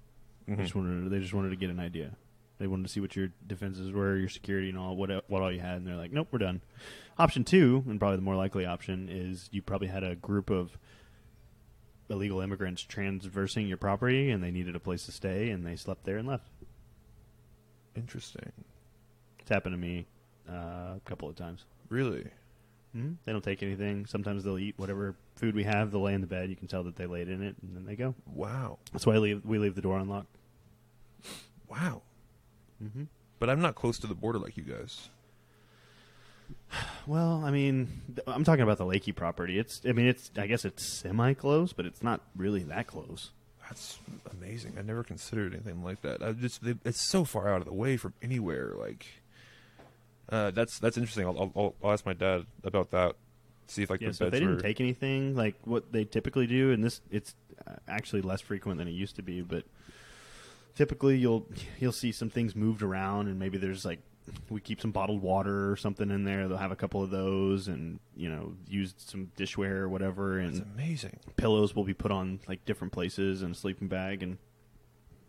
They just wanted to, they just wanted to get an idea. They wanted to see what your defenses were, your security, and all what what all you had, and they're like, "Nope, we're done." Option two, and probably the more likely option, is you probably had a group of illegal immigrants transversing your property, and they needed a place to stay, and they slept there and left. Interesting It's happened to me uh, a couple of times. really hmm They don't take anything. Sometimes they'll eat whatever food we have. They'll lay in the bed. You can tell that they laid in it, and then they go. wow That's why I leave, we leave the door unlocked. wow Mm-hmm. but i'm not close to the border like you guys Well, I mean, th- I'm talking about the Lakey property. It's, I mean, it's, I guess it's semi close, but it's not really that close. That's amazing. I never considered anything like that. I just it, it's so far out of the way from anywhere. Like, uh, that's that's interesting. I'll, I'll, I'll ask my dad about that. See if like Yeah, the so beds they didn't were. take anything like what they typically do, and this, it's uh, actually less frequent than it used to be, but typically you'll you'll see some things moved around, and maybe there's like we keep some bottled water or something in there. They'll have a couple of those, and you know, use some dishware or whatever, That's and amazing. pillows will be put on like different places and a sleeping bag, and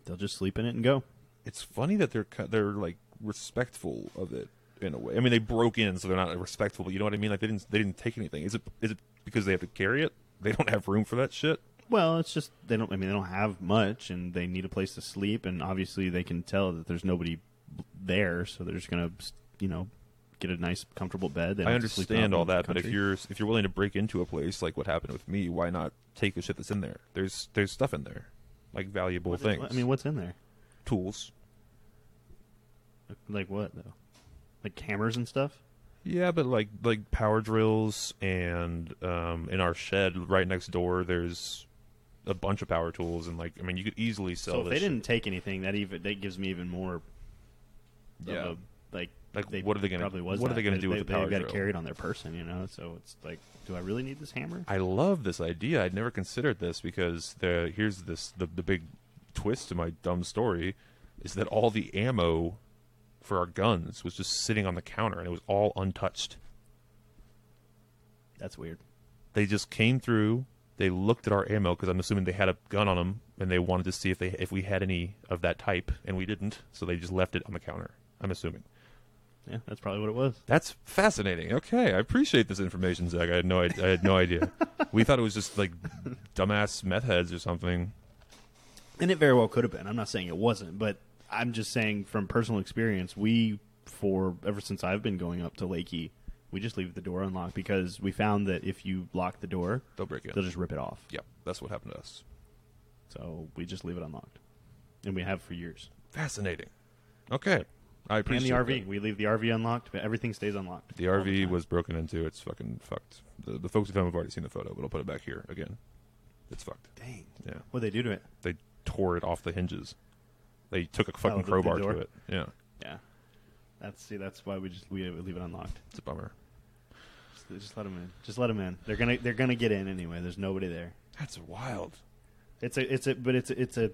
they'll just sleep in it and go. It's funny that they're they're like respectful of it in a way. I mean, they broke in, so they're not respectful. But you know what I mean? Like they didn't they didn't take anything. Is it is it because they have to carry it? They don't have room for that shit. Well, it's just they don't. I mean, they don't have much, and they need a place to sleep, and obviously they can tell that there's nobody there, so they're just gonna, you know, get a nice, comfortable bed. They I have to sleep out understand all that, but if you're if you're willing to break into a place like what happened with me, why not take the shit that's in there? There's there's stuff in there, like valuable What- things. I mean, what's in there? tools. Like what though? Like hammers and stuff. Yeah, but like like power drills and um, in our shed right next door, there's a bunch of power tools and like I mean you could easily sell. So if this they shit. didn't take anything, that even that gives me even more. Yeah. a- like Like, they what are they probably was what are they gonna do with they, the power They've got to carry it on their person, you know. So it's like, do I really need this hammer? I love this idea. I'd never considered this because the here's this the the big twist to my dumb story is that all the ammo for our guns was just sitting on the counter and it was all untouched. That's weird. They just came through. They looked at our ammo because I'm assuming they had a gun on them and they wanted to see if they if we had any of that type and we didn't. So they just left it on the counter. I'm assuming. Yeah, that's probably what it was. That's fascinating. Okay, I appreciate this information, Zach. I had no, I, I had no idea. we thought it was just like dumbass meth heads or something. And it very well could have been. I'm not saying it wasn't, but I'm just saying from personal experience, we for ever since I've been going up to Lakey, we just leave the door unlocked because we found that if you lock the door, They'll break it. they'll just rip it off. Yep, that's what happened to us. So we just leave it unlocked, and we have for years. Fascinating. Okay, I And appreciate the RV, that. we leave the RV unlocked, but everything stays unlocked. The RV was broken into. It's fucking fucked. The, the folks at home have already seen the photo, but I'll put it back here again. It's fucked. dang. Yeah, What they do to it? they tore it off the hinges. They took a oh, fucking Oh, the- the crowbar door? to it. Yeah, Yeah, that's see, that's why we just we leave it unlocked. it's a bummer. Just, just let them in. Just let them in. They're gonna they're gonna get in anyway. There's nobody there. That's wild. It's a it's a but it's a, it's a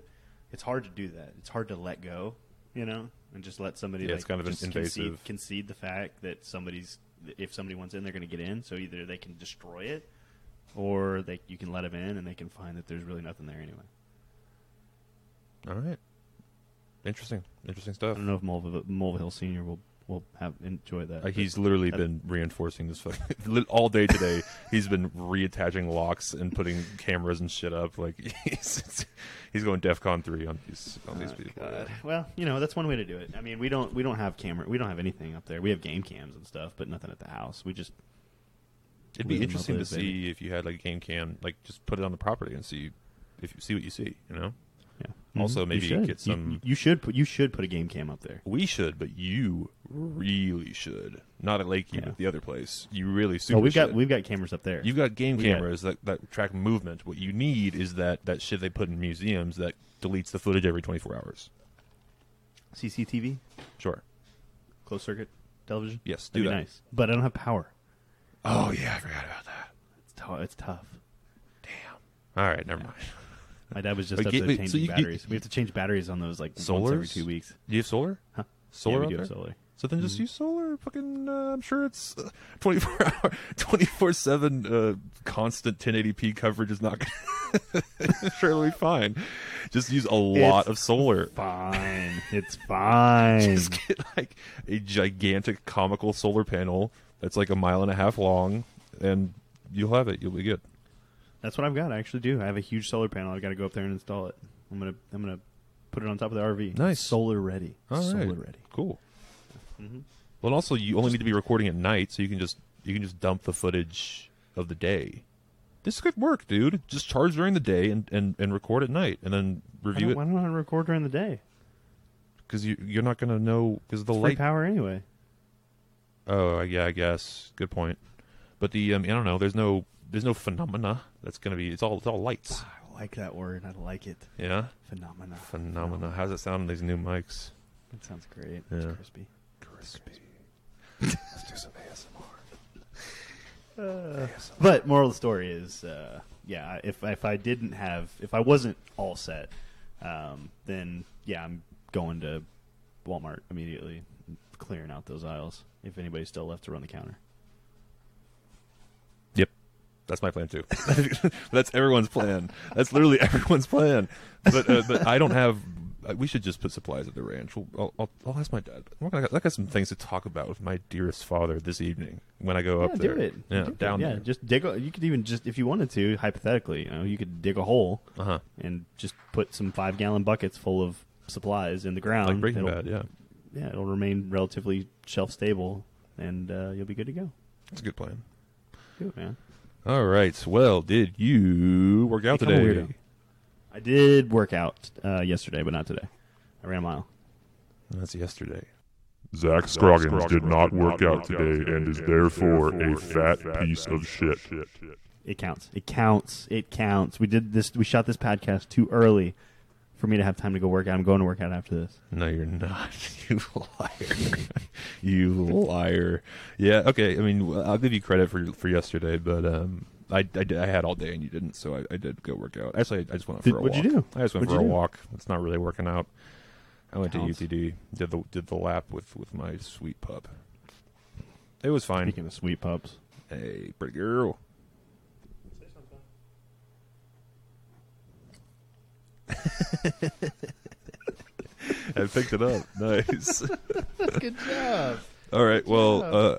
it's hard to do that. It's hard to let go, you know, and just let somebody. Yeah, like, it's kind of just. Concede, concede the fact that somebody's if somebody wants in, they're going to get in. So either they can destroy it, or they you can let them in, and they can find that there's really nothing there anyway. All right. Interesting. Interesting stuff. I don't know if Mulva, Mulvihill Senior will will have enjoy that. Uh, he's literally that- been reinforcing this fucking all day today. he's been reattaching locks and putting cameras and shit up. Like he's he's going DefCon three on these on these Oh, people. God. Well, you know that's one way to do it. I mean, we don't we don't have camera, we don't have anything up there. We have game cams and stuff, but nothing at the house. We just It'd be interesting to live, baby. see if you had like a game cam, like just put it on the property and see if you see what you see. You know, yeah. Also, Mhm. maybe you should. get some- You, should put you should put a game cam up there. we should, but you really should. Not at Lakey, Yeah. but the other place. You really super No, we've got should. we've got cameras up there. You've got game We got- cameras that, that track movement. What you need is that, that shit they put in museums that deletes the footage every 24 hours. CCTV, Sure. closed circuit television. Yes, do That'd be that. nice, but I don't have power. Oh, yeah, I forgot about that. It's tough. It's tough. Damn. All right, never mind. My dad was just up there wait, changing so you- you- batteries. we have to change batteries on those like once every Solars? two weeks. Do you have solar? Huh? Solar yeah, we do there? have solar. So then Mm-hmm. just use solar. Fucking, uh, I'm sure it's uh, 24 hour, 24 seven, uh, constant 1080p coverage is not. Gonna sure, it'll be fine. Just use a lot It's of solar. Fine. it's fine. Just get like a gigantic comical solar panel that's like a mile and a half long, and you'll have it. You'll be good. That's what I've got. I actually do. I have a huge solar panel. I've got to go up there and install it. I'm gonna I'm gonna put it on top of the RV. Nice. Solar ready. All solar right. ready. Cool. Mhm. Well, also you only need to be recording at night, so you can just you can just dump the footage of the day. This could work, dude. Just charge during the day and, and, and record at night, and then review it why don't I record during the day? because you you're not gonna know because the It's light. power anyway. Oh, yeah, I guess. Good point. But the um, I don't know. There's no there's no phenomena that's gonna be. It's all it's all lights. I like that word. I like it. Yeah, Phenomena. phenomena. How's it sound on these new mics? It sounds great. Yeah. It's crispy. Crispy. Let's do some ASMR. But moral of the story is, uh, yeah, if if I didn't have, if I wasn't all set, um, then yeah, I'm going to Walmart immediately, clearing out those aisles. If anybody's still left to run the counter. That's my plan too. that's everyone's plan. That's literally everyone's plan. But uh, but I don't have. uh, We should just put supplies at the ranch. We'll, I'll, I'll, I'll ask my dad. I'm gonna, I got some things to talk about with my dearest father this evening when I go yeah, up there. do it. Yeah, Do it. down yeah, there. just dig. A, you could even just if you wanted to, hypothetically, you know, you could dig a hole Uh huh. and just put some five gallon buckets full of supplies in the ground. Like Breaking Bad. Yeah, Yeah, it'll remain relatively shelf stable, and uh, you'll be good to go. it's a good plan. It, man. All right. Well, did you work out Become a today? weirdo. I did work out uh, yesterday, but not today. I ran a mile. That's yesterday. Zach Scroggins did not work out today and is therefore a fat piece of shit. It counts. It counts. It counts. We did this. We shot this podcast too early for me to have time to go work out. I'm going to work out after this. No, you're not. You liar. you liar. Yeah. Okay. I mean, I'll give you credit for for yesterday, but um, I, I, did- I had all day and you didn't, so I, I did go work out. Actually, I just went Did- for a walk. what'd walk. you do? I just went What'd for a do? walk. It's not really working out. I went Counts. to UTD. Did the did the lap with with my sweet pup. It was fine. Speaking of sweet pups, Hey, pretty girl. I picked it up. Nice. good job. All right. Well, uh,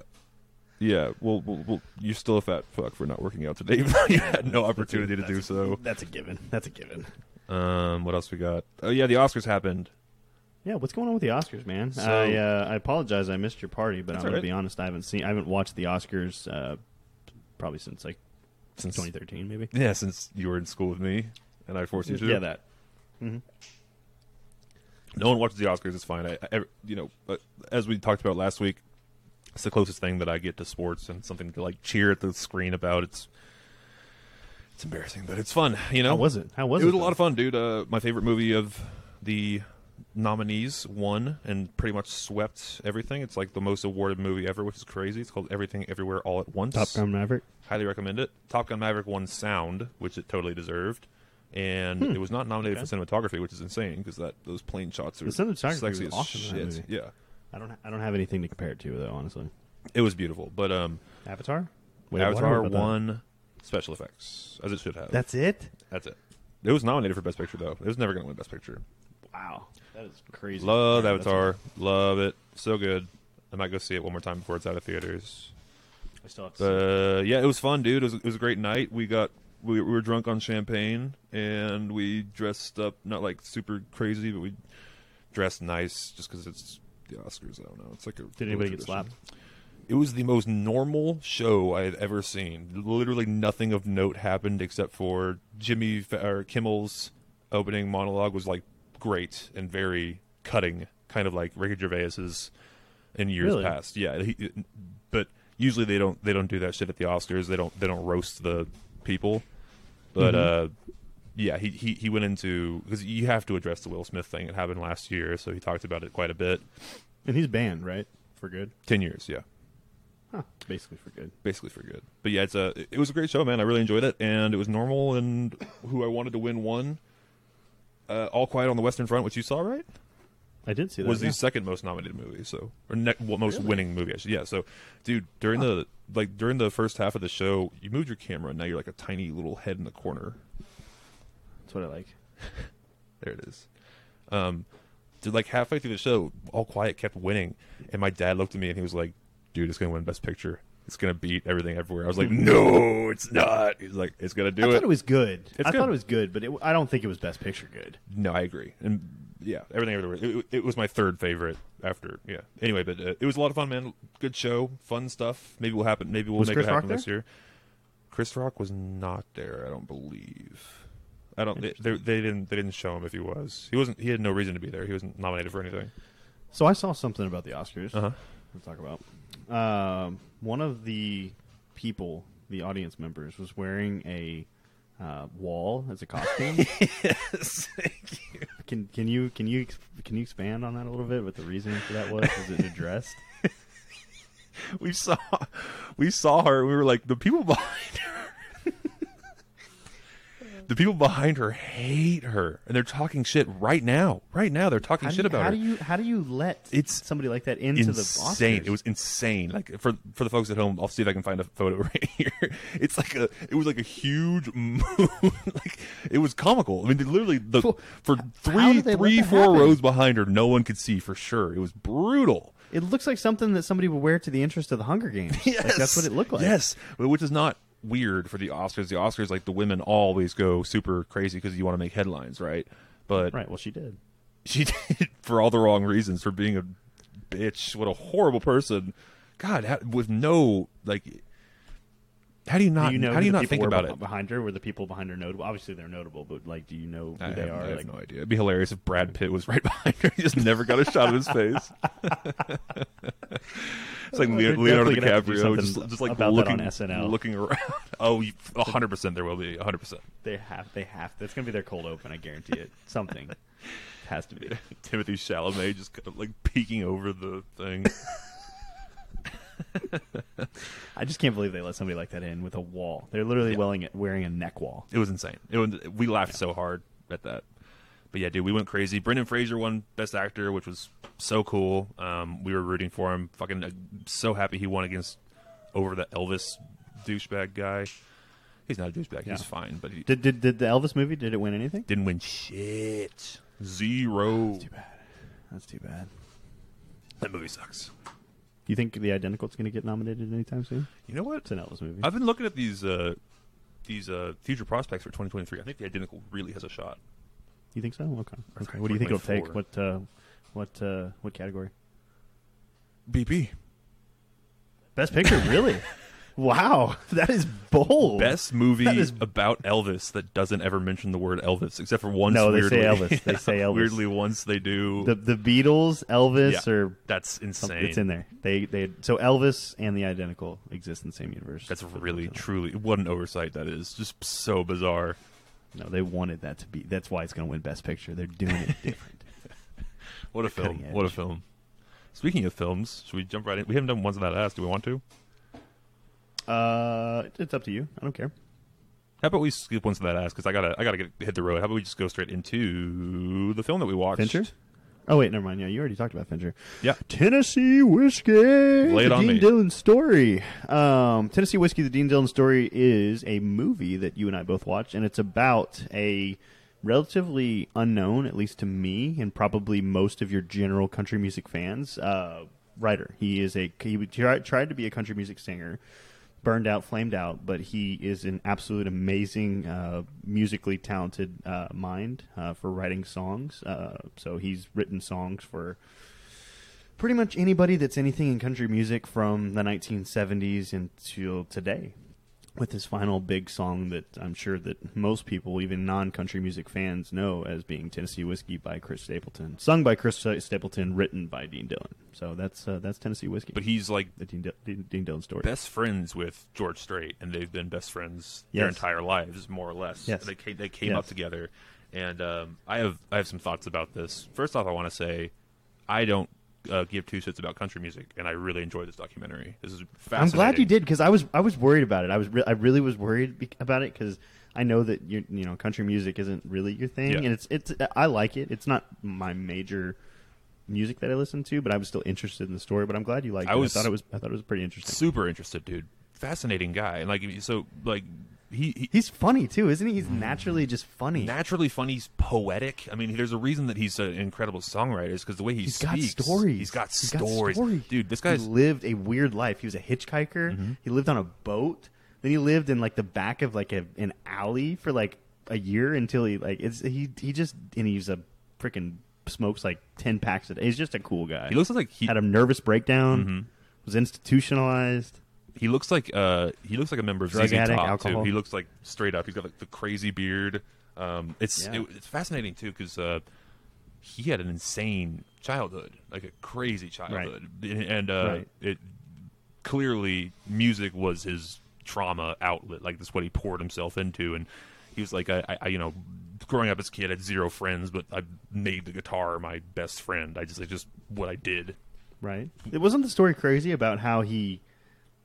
yeah. Well, well, well, you're still a fat fuck for not working out today. even though you had no opportunity to do so. That's a given. That's a given. Um, what else we got? Oh yeah, the Oscars happened. Yeah, what's going on with the Oscars, man? So- I uh, I apologize, I missed your party, but That's I'm all gonna right. be honest, I haven't seen, I haven't watched the Oscars uh, probably since like Since 2013, maybe. yeah, since you were in school with me and I forced you to. Yeah, that. Hmm No one watches the Oscars. It's fine. I, I you know, as we talked about last week, it's the closest thing that I get to sports and something to like cheer at the screen about. It's it's embarrassing, but it's fun. You know, How was it? How was it? it? was a lot of fun, dude. Uh, my favorite movie of the nominees won and pretty much swept everything. It's like the most awarded movie ever, which is crazy. It's called Everything Everywhere All at Once. Top Gun Maverick. Highly recommend it. Top Gun Maverick won sound, which it totally deserved, and it was not nominated Okay. for cinematography, which is insane because that those plane shots are The cinematography sexy as awesome shit. Yeah, I don't. I don't have anything to compare it to though, honestly. it was beautiful. But um, Avatar. Wait, Avatar about that. won special effects as it should have. That's it. That's it. It was nominated for Best Picture though. It was never going to win Best Picture. Wow, that is crazy. Love Yeah, Avatar. Love it. So good. I might go see it one more time before it's out of theaters. I still have to. see it. Yeah, it was fun, dude. It was, it was a great night. We got we, we were drunk on champagne and we dressed up not like super crazy, but we dressed nice just because it's the Oscars. I don't know. It's like a Did anybody get slapped? It was the most normal show I had ever seen. Literally nothing of note happened except for Jimmy or Kimmel's opening monologue was like great and very cutting, kind of like Ricky Gervais's in years Really? past. Yeah, he, but usually they don't they don't do that shit at the Oscars. They don't they don't roast the people. But Mhm. uh, yeah, he, he he went into because you have to address the Will Smith thing. It happened last year, so he talked about it quite a bit. And he's banned, right? For good. Ten years, yeah. Huh. Basically for good. basically for good. But yeah, it's a it was a great show, man. I really enjoyed it, and it was normal. And who I wanted to win won. Uh, All Quiet on the Western Front, which you saw, right, I did see that. was yeah. the second most nominated movie. So or ne- well, most Really? winning movie, actually. Yeah. So, dude, during the like during the first half of the show, you moved your camera, and now you're like a tiny little head in the corner. That's what I like. There it is. Um, dude, like halfway through the show, All Quiet kept winning, and my dad looked at me and he was like, "Dude, it's gonna win Best Picture. It's gonna beat everything everywhere." I was like, "No, it's not." He's like, "It's gonna do I it." thought it was good. It's I good. thought it was good, but it, I don't think it was Best Picture good. No, I agree, and yeah, everything everywhere. It, it was my third favorite after yeah. Anyway, but uh, it was a lot of fun, man. Good show, fun stuff. Maybe we'll happen. Maybe we'll Was make Chris it happen Rock this year. Chris Rock was not there. I don't believe. I don't. They, they, they didn't. They didn't show him if he was. He wasn't. He had no reason to be there. He wasn't nominated for anything. So I saw something about the Oscars. Uh huh. We'll talk about. Um, one of the people, the audience members, was wearing a uh, wall as a costume. yes. Thank you. can can you can you can you expand on that a little bit? What the reason for that was? Was it addressed? We saw. We saw her. We were like the people behind her. The people behind her hate her, and they're talking shit right now. Right now, they're talking How do shit you, about how her. do you how do you let It's somebody like that into the insane. It was insane. Like for for the folks at home, I'll see if I can find a photo right here. It's like a it was like a huge moon. like it was comical. I mean, literally the for how three did they let three that four happen? rows behind her, no one could see for sure. It was brutal. It looks like something that somebody would wear to the interest of the Hunger Games. Like, that's what it looked like. Yes, which is not weird for the Oscars. The Oscars, like the women, always go super crazy because you want to make headlines, right? But Right. Well, she did. she did for all the wrong reasons for being a bitch. What a horrible person. God, with no like. How do you not? do you know how do you the not think about it? behind her? Were the people behind her notable? Obviously, they're notable, but like, do you know who I they have, are? I have like, no idea. It'd be hilarious if Brad Pitt was right behind her. He just never got a shot of his face. it's like Leonardo definitely gonna have to do DiCaprio, just, just like about that looking, on SNL. looking around. Oh, hundred percent, there will be hundred percent. They have. They have. That's gonna be their cold open. I guarantee it. Something has to be. Timothée Chalamet just kind of like peeking over the thing. I just can't believe they let somebody like that in with a wall. They're literally Yeah. wearing it, wearing a neck wall. It was insane. It was, we laughed so hard at that. But yeah, dude, we went crazy. Brendan Fraser won Best Actor, which was so cool. Um, we were rooting for him. Fucking uh, so happy he won against over the Elvis douchebag guy. He's not a douchebag. Yeah. He's fine, but he Did, did did the Elvis movie? Did it win anything? didn't win shit. Zero. That's too bad. That's too bad. That movie sucks. Do you think the Identical's going to get nominated anytime soon? You know what? It's an Elvis movie. I've been looking at these uh, these uh, future prospects for 2023. I think the identical really has a shot. you think so? Okay. Okay. What do you think it'll take? What uh, what uh, what category? BP Best Picture, really? wow, that is bold. best movie is- about Elvis that doesn't ever mention the word Elvis except for once. No, they say weirdly. Elvis. They say Elvis. weirdly once they do. The the Beatles, Elvis, Yeah. or that's insane. It's in there. They they so Elvis and the Identical exist in the same universe. That's really truly what an oversight that is. Just so bizarre. No, they wanted that to be. That's why it's going to win Best Picture. They're doing it different. What a Cutting film! What a film! Speaking of films, should we jump right in? We haven't done ones on that ass. Do we want to? Uh, it's up to you. I don't care. How about we skip ones on that ass because I gotta I gotta get hit the road. How about we just go straight into the film that we watched? Fincher. Oh wait, never mind. Yeah, you already talked about Fincher. Yeah. Tennessee Whiskey. Lay it the on Dean me. Dillon story. Um, Tennessee Whiskey, the Dean Dillon story is a movie that you and I both watched, and it's about a relatively unknown, at least to me, and probably most of your general country music fans, uh, writer. He is a he tried to be a country music singer. Burned out, flamed out, but he is an absolute amazing, uh, musically talented uh, mind uh, for writing songs. Uh, so he's written songs for pretty much anybody that's anything in country music from the 1970s until today with his final big song that I'm sure that most people, even non-country music fans, know as being Tennessee Whiskey by Chris Stapleton, sung by Chris Stapleton, written by Dean Dillon. So that's uh, that's Tennessee Whiskey. But he's like the Dean, Dean, Dean Dillon story. best friends with George Strait, and they've been best friends their entire lives, more or less. Yes. They came, they came Yes. up together, and um, I have I have some thoughts about this. First off, I want to say I don't uh, give two shits about country music, and I really enjoyed this documentary. This is fascinating. I'm glad you did because I was I was worried about it. I was re- I really was worried bec- about it because I know that you you know country music isn't really your thing, Yeah. and it's it's I like it. It's not my major music that I listen to, but I was still interested in the story. But I'm glad you liked I it. was- I thought it was I thought it was pretty interesting. Super interested, dude. Fascinating guy, and like so, like he, he He's funny too, isn't he? He's naturally just funny. naturally funny. He's poetic. I mean, there's a reason that he's an incredible songwriter. Is because the way he He's got speaks. stories. He's got He's got stories, stories. dude. This he lived a weird life. He was a hitchhiker. Mm-hmm. He lived on a boat. Then he lived in like the back of like a, an alley for like a year until he like it's he he just and he's a freaking smokes like ten packs a day. He's just a cool guy. he looks like he had a nervous breakdown. Mhm. Was institutionalized. He looks like uh he looks like a member of Drug ZZ addict, Top alcohol. too. He looks like straight up. He's got like the crazy beard. Um, it's Yeah. it, it's fascinating too because uh, he had an insane childhood, like a crazy childhood, and uh, Right. it clearly music was his trauma outlet. Like that's what he poured himself into, and he was like, I, I, I you know, growing up as a kid, I had zero friends, but I made the guitar my best friend. I just, I just what I did. Right. It wasn't the story crazy about how he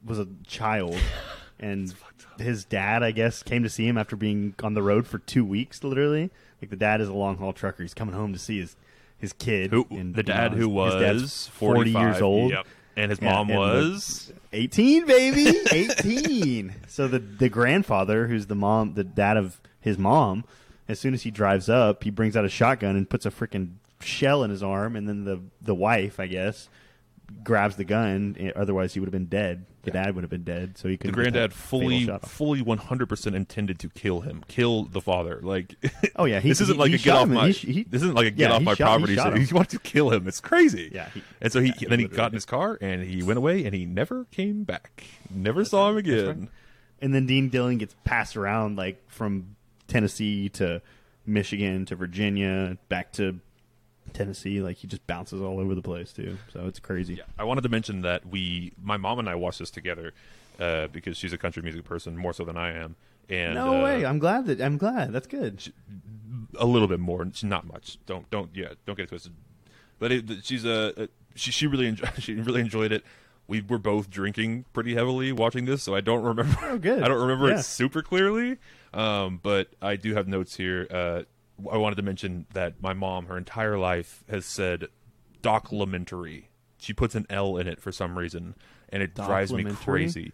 was a child and his dad, I guess, came to see him after being on the road for two weeks, literally. Like the dad is a long haul trucker. He's coming home to see his his kid. Who and, the dad know, who his- his dad's was 40 years old. Yep. And his mom and the- was 18 baby 18 so the the grandfather who's the mom the dad of his mom as soon as he drives up he brings out a shotgun and puts a freaking shell in his arm and then the the wife i guess grabs the gun eh, otherwise he would have been dead. The Yeah. dad would have been dead so he could. the granddad fully fully 100% intended to kill him kill the father. Like oh yeah he, this isn't he- like he a get off him. my He this isn't like a yeah, get off my shot- he property shot so he wanted to kill him. It's crazy. Yeah, he- and so he, yeah, he then he got in his car and he went away and he never came back. Never saw him again right. and then Dean Dillon gets passed around like from Tennessee to Michigan to Virginia back to Tennessee like he just bounces all over the place too so it's crazy Yeah, I wanted to mention that we, my mom and I watched this together uh, because she's a country music person more so than I am, and no uh, way I'm glad that I'm glad that's good a little bit more, not much. Don't don't yeah, don't get it twisted. But it, she's a, a she she really enjoyed she really enjoyed it. We were both drinking pretty heavily watching this, so I don't remember. Oh, good. I don't remember Yeah. it super clearly. Um, but I do have notes here. Uh, I wanted to mention that my mom, her entire life, has said documentary. She puts an L in it for some reason, and it drives me crazy.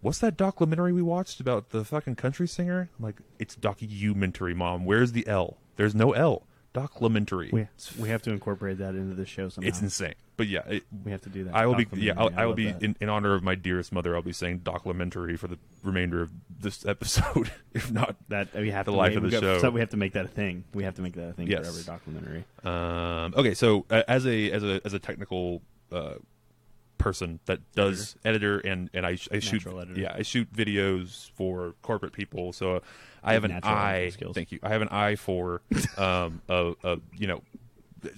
What's that documentary we watched about the fucking country singer? I'm like, it's documentary, mom. Where's the L? There's no L. documentary. We, we have to incorporate that into the show somehow. it's insane. But yeah, it, we have to do that. I will be yeah I'll, I will be in, in honor of my dearest mother. I'll be saying documentary for the remainder of this episode, if not that we have the to life make, of the got- show. So we have to make that a thing. We have to make that a thing Yes. for every documentary. Um, okay, so uh, as a as a as a technical uh, person that does editor, and and I, I shoot editor. yeah I shoot videos for corporate people, so I have an Natural eye. skills. Thank you. I have an eye for um of, of you know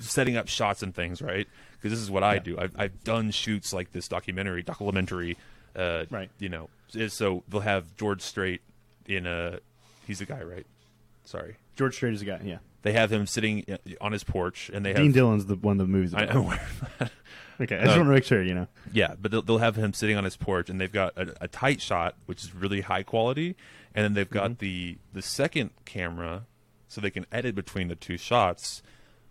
setting up shots and things, right? Because this is what I Yeah. do. I've I've done shoots like this documentary, documentary, uh, Right. You know, so they'll have George Strait in a he's the guy, right? Sorry. George Strait is a guy. Yeah. They have him sitting uh, on his porch, and they have Dean Dillon's the one of the movies. I, about. I'm aware of that. Okay, I just Uh, want to make sure you know. Yeah, but they'll, they'll have him sitting on his porch, and they've got a, a tight shot, which is really high quality, and then they've got the the second camera, so they can edit between the two shots.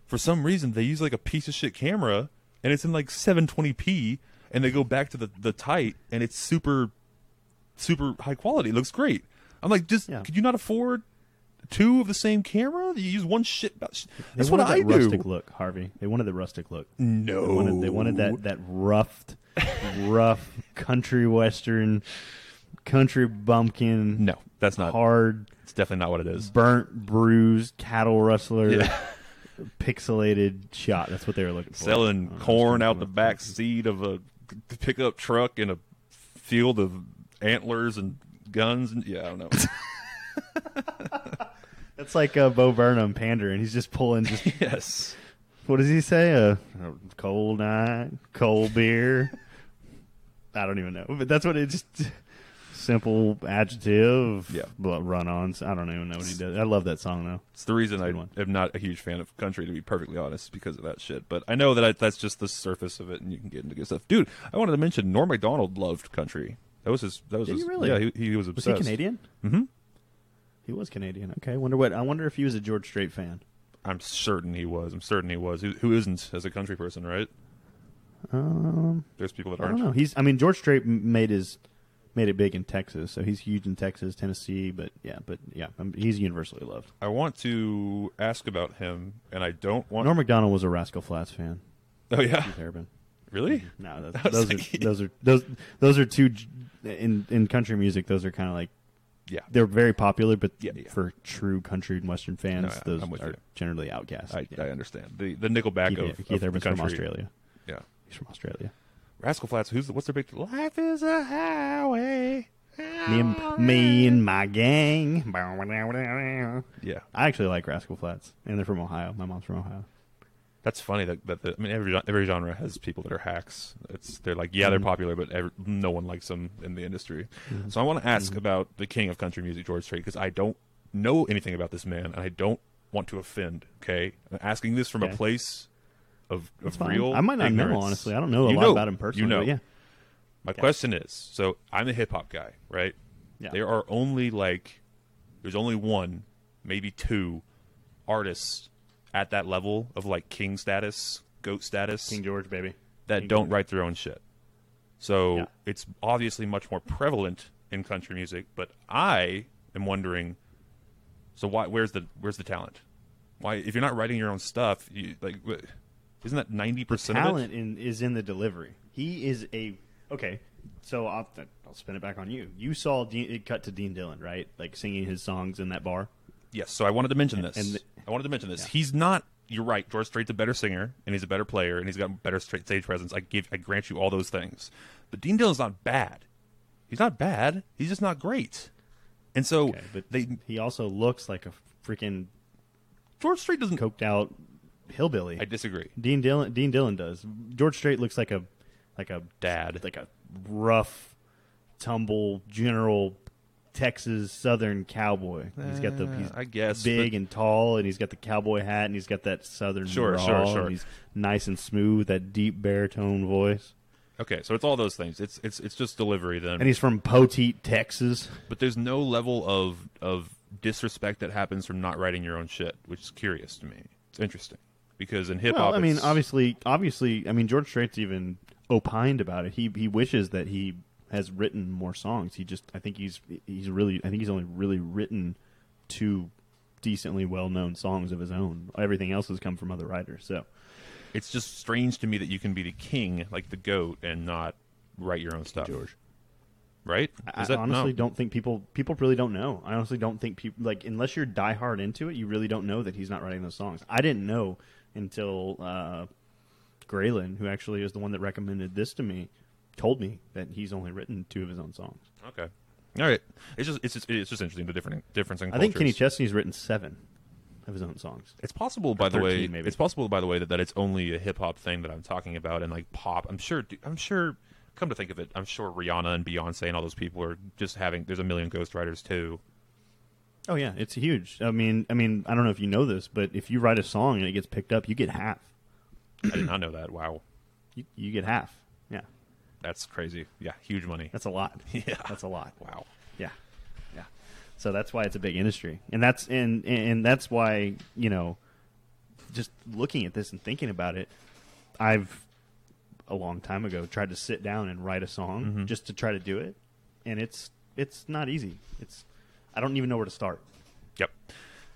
For some reason, they use like a piece of shit camera, and it's in like 720p, and they go back to the the tight, and it's super super high quality. It looks great. I'm like, just Yeah. could you not afford two of the same camera? You use one shit. That's They what I that do. rustic look, Harvey. They wanted the rustic look. No, They wanted, they wanted that that roughed, rough country western, country bumpkin, No, that's not. hard, It's definitely not what it is. burnt, bruised cattle rustler, Yeah. pixelated shot. That's what they were looking for. selling Oh, corn out the back seat of a pickup truck in a field of antlers and guns and yeah, I don't know. That's like uh, Bo Burnham pandering. He's just pulling. Just yes. what does he say? A cold night, cold beer. I don't even know, but that's what it just simple adjective. Yeah. run-ons. I don't even know what he does. I love that song though. It's the reason I one. am not a huge fan of country, to be perfectly honest, because of that shit. But I know that I, that's just the surface of it, and you can get into good stuff. Dude, I wanted to mention Norm Macdonald loved country. That was his. That was Did his. he really? Yeah, he, he was Was obsessed. he Canadian? Mm-hmm. He was Canadian. Okay, wonder what. I wonder if he was a George Strait fan. I'm certain he was. I'm certain he was. Who, who isn't as a country person, right? Um, There's people that aren't. don't know. He's. I mean, George Strait made his made it big in Texas, so he's huge in Texas, Tennessee. But yeah, but yeah, um, he's universally loved. I want to ask about him, and I don't want. Norm Macdonald was a Rascal Flatts fan. oh yeah, Keith Urban. really? No, I that's, was those are those are those those are two in in country music. Those are kind of like Yeah. they're very popular, but Yeah, yeah. for true country and western fans, No, those are you. generally outcasts. I, Yeah. I understand the the Nickelback Keith, of, Keith of Urban's from. Australia. Yeah, He's from Australia. Rascal Flatts. Who's the, what's their big? Life is a highway. Me and, me and my gang. Yeah, I actually like Rascal Flatts, and they're from Ohio. My mom's from Ohio. That's funny. That, that the, I mean, every every genre has people that are hacks. It's they're like, yeah, they're Mhm. popular, but every, no one likes them in the industry. Mhm. So I want to ask Mhm. about the king of country music, George Strait, because I don't know anything about this man, and I don't want to offend. Okay, I'm asking this from Okay. a place of, of real. I might not know, honestly. I don't know a You lot know. about him personally. You know. yeah. My Yeah. question is, so I'm a hip hop guy, right? Yeah. There are only like, there's only one, maybe two, artists at that level of like king status, goat status King George, baby. that King don't George. write their own shit. So Yeah. it's obviously much more prevalent in country music, but I am wondering, so why? Where's the where's the talent? Why, if you're not writing your own stuff, you like, isn't that ninety percent of talent in, is in the delivery. He is a okay. So I'll, I'll spin it back on you. You saw Dean, it cut to Dean Dillon, right? Like singing his songs in that bar. Yes. So I wanted to mention this. And the- I wanted to mention this. Yeah. He's not. You're right. George Strait's a better singer, and he's a better player, and he's got better stage presence. I give. I grant you all those things. But Dean Dillon's not bad. He's not bad. He's just not great. And so Okay, but they he also looks like a freaking George Strait doesn't. coked out hillbilly. I disagree. Dean Dillon. Dean Dillon does. George Strait looks like a like a Dad. like a rough, tumble general Texas Southern cowboy. He's got the Uh, he's I guess, big but- and tall, and he's got the cowboy hat, and he's got that Southern Sure, drawl, sure, sure. and he's nice and smooth, that deep baritone voice. Okay, so it's all those things. It's it's it's just delivery then. And he's from Poteet, Texas. but there's no level of of disrespect that happens from not writing your own shit, which is curious to me. It's interesting because in hip hop, Well, I mean, obviously, obviously, I mean, George Strait's even opined about it. He he wishes that he has written more songs. He just, I think he's he's really, I think he's only really written two decently well known songs of his own. Everything else has come from other writers. So It's just strange to me that you can be the king, like the goat, and not write your own stuff. George. Right? I that- honestly no. don't think people people really don't know. I honestly don't think people like unless you're diehard into it, you really don't know that he's not writing those songs. I didn't know until uh, Graylin, who actually is the one that recommended this to me, told me that he's only written two of his own songs. Okay. All right. It's just it's just, it's just interesting the different difference in I think Kenny cultures. Chesney's written seven of his own songs. It's possible, by the way. maybe. It's possible, by the way, that, that it's only a hip hop thing that I'm talking about, and like pop. I'm sure. I'm sure. Come to think of it, I'm sure Rihanna and Beyonce and all those people are just having. There's a million ghostwriters too. Oh yeah, it's huge. I mean, I mean, I don't know if you know this, but if you write a song and it gets picked up, you get half. I did not know that. Wow, You, you get half. That's crazy. Yeah, huge money. that's a lot. Yeah. that's a lot. Wow. Yeah, yeah. So that's why it's a big industry, and that's and and that's why you know, just looking at this and thinking about it, I've a long time ago tried to sit down and write a song Mhm. just to try to do it, and it's it's not easy. It's I don't even know where to start. Yep.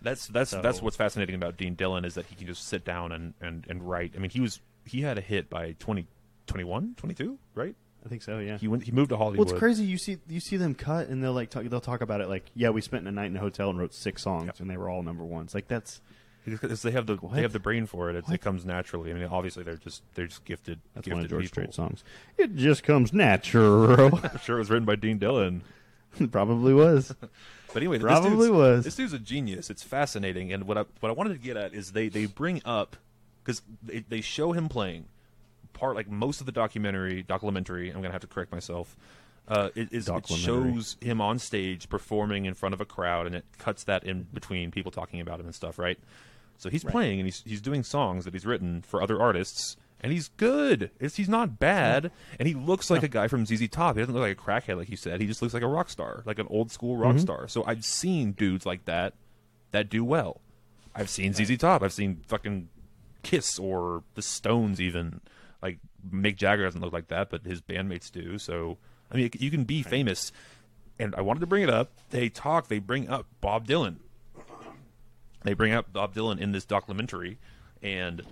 That's that's So- that's what's fascinating about Dean Dillon is that he can just sit down and, and, and write. I mean, he was he had a hit by 20, 21, 22, right? I think so. Yeah. He went he moved to Hollywood. Well, it's crazy. You see, you see them cut, and they'll like talk, they'll talk about it like, yeah, we spent a night in a hotel and wrote six songs, Yep. and they were all number ones. Like that's Because they have the What? they have the brain for it. It, it comes naturally. I mean, obviously they're just they're just gifted. that's gifted one of George people. Strait songs. It just comes natural. I'm sure it was written by Dean Dillon. Probably was. But anyway, this Probably dude's- was. This dude's a genius. It's fascinating, and what I what I wanted to get at is they they bring up because they they show him playing part like most of the documentary documentary. I'm gonna have to correct myself. Uh, it, is, it shows him on stage performing in front of a crowd, and it cuts that in between people talking about him and stuff, right? So he's Right. playing and he's he's doing songs that he's written for other artists, and he's good. It's, he's not bad, and he looks like a guy from ZZ Top. He doesn't look like a crackhead, like you said. He just looks like a rock star, like an old school rock Mm-hmm. star. So I've seen dudes like that that do well. I've seen ZZ Top. I've seen fucking Kiss or the Stones, even like Mick Jagger doesn't look like that, but his bandmates do. So I mean, you can be famous. And I wanted to bring it up. They talk. They bring up Bob Dylan they bring up Bob Dylan in this documentary, and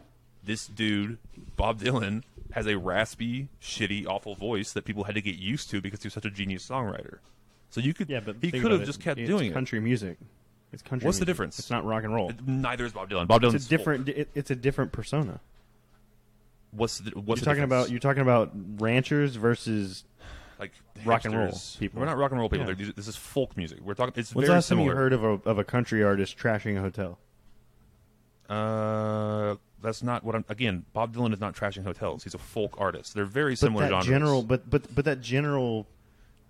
this dude, Bob Dylan, has a raspy, shitty, awful voice that people had to get used to because he was such a genius songwriter. So you could, Yeah, but he could have it. just kept It's doing country music. It's country. What's the difference? It's not rock and roll. it. Neither is Bob Dylan. Bob Dylan's It's a different. It, it's a different persona. What's the, what's you're talking difference? about. You're talking about ranchers versus. like rock and roll people. We're not rock and roll people. Yeah. This is folk music. We're talking. It's When's the very last time you heard of a of a country artist trashing a hotel? Uh, that's not what I'm. Again, Bob Dylan is not trashing hotels. He's a folk artist. They're very But similar that genres. general, but but but that general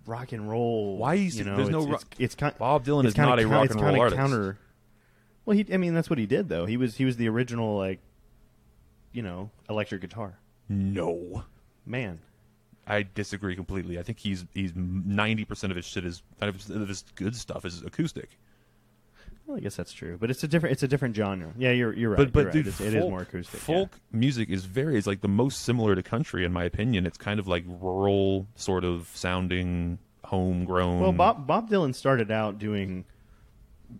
rock and roll. Why is you know? there's no it's, ro- it's, it's kind, Bob Dylan is not a rock it's and roll artist. Counter. Well, he. I mean, that's what he did, though. He was he was the original like, you know, electric guitar No. man. I disagree completely. I think he's he's ninety percent of his shit is of his good stuff is acoustic. Well, I guess that's true, but it's a different it's a different genre. Yeah, you're you're right. But but right. dude, It's- folk, it is more acoustic. yeah. Folk music is very is like the most similar to country in my opinion. It's kind of like rural sort of sounding, homegrown. Well, Bob Bob Dylan started out doing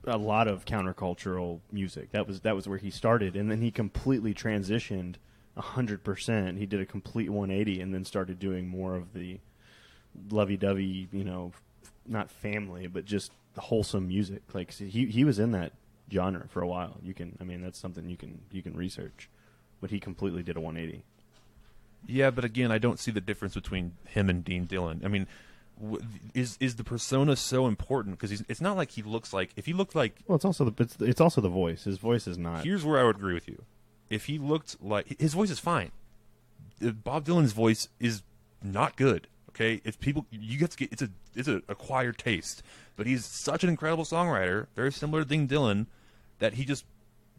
a lot of countercultural music. That was that was where he started, and then he completely transitioned hundred percent. He did a complete one eighty, and then started doing more of the lovey-dovey, you know, not family, but just wholesome music. Like he he was in that genre for a while. You can, I mean, that's something you can you can research. But he completely did a one eighty. Yeah, but again, I don't see the difference between him and Dean Dillon. I mean, is is the persona so important? Because it's not like he looks like if he looked like Well, it's also the it's, it's also the voice. His voice is not. Here's where I would agree with you. If he looked like his voice is fine, Uh, Bob Dylan's voice is not good. Okay, it's people you get to get it's a it's a acquired taste, but he's such an incredible songwriter, very similar to Dean Dillon that he just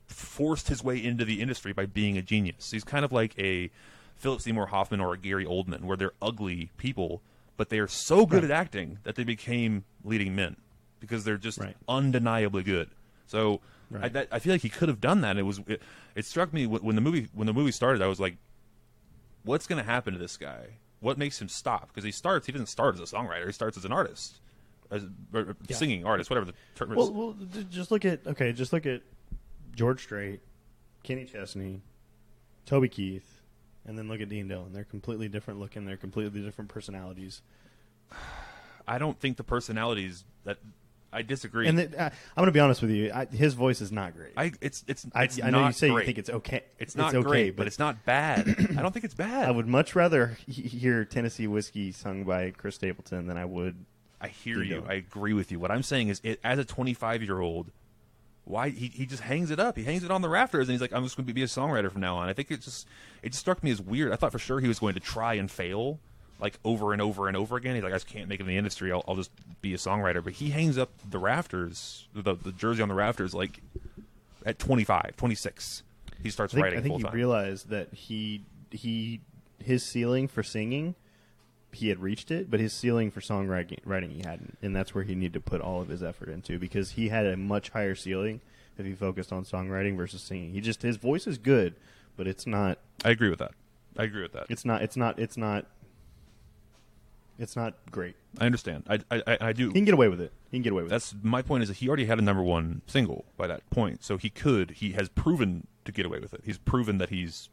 forced his way into the industry by being a genius. He's kind of like a Philip Seymour Hoffman or a Gary Oldman, where they're ugly people, but they are so good Right. at acting that they became leading men because they're just Right. undeniably good. So I, that, I feel like he could have done that. It was it, it struck me when the movie when the movie started. I was like, what's going to happen to this guy? What makes him stop? Because he starts he doesn't start as a songwriter. He starts as an artist. as or Yeah. singing artist, whatever the term is. Well, well, just look at okay, just look at George Strait, Kenny Chesney, Toby Keith, and then look at Dean Dillon. They're completely different looking. They're completely different personalities. I don't think the personalities that I disagree. And the, uh, I, I'm going to be honest with you. I, his voice is not great. I it's it's, I, it's I know you say great. you think it's okay. it's not okay, great, but, it's not bad. I don't think it's bad. I would much rather hear Tennessee Whiskey sung by Chris Stapleton than I would. I hear Dean you. I agree with you. What I'm saying is, it, as a 25 year old, why he, he just hangs it up. He hangs it on the rafters, and he's like, "I'm just going to be a songwriter from now on." I think it just it just struck me as weird. I thought for sure he was going to try and fail, like over and over and over again. He's like, "I just can't make it in the industry. I'll, I'll just be a songwriter." But he hangs up the rafters, the, the jersey on the rafters, like at 25, 26. He starts I think, writing I think full he time. realized that he he his ceiling for singing he had reached it, but his ceiling for songwriting writing he hadn't, and that's where he needed to put all of his effort into because he had a much higher ceiling if he focused on songwriting versus singing. He just his voice is good, but it's not I agree with that. I agree with that. it's not it's not it's not it's not great. I understand. I, I, I- I do. He can get away with it. He can get away with it. That's my point. Is that he already had a number one single by that point, so he could. He has proven to get away with it. He's proven that he's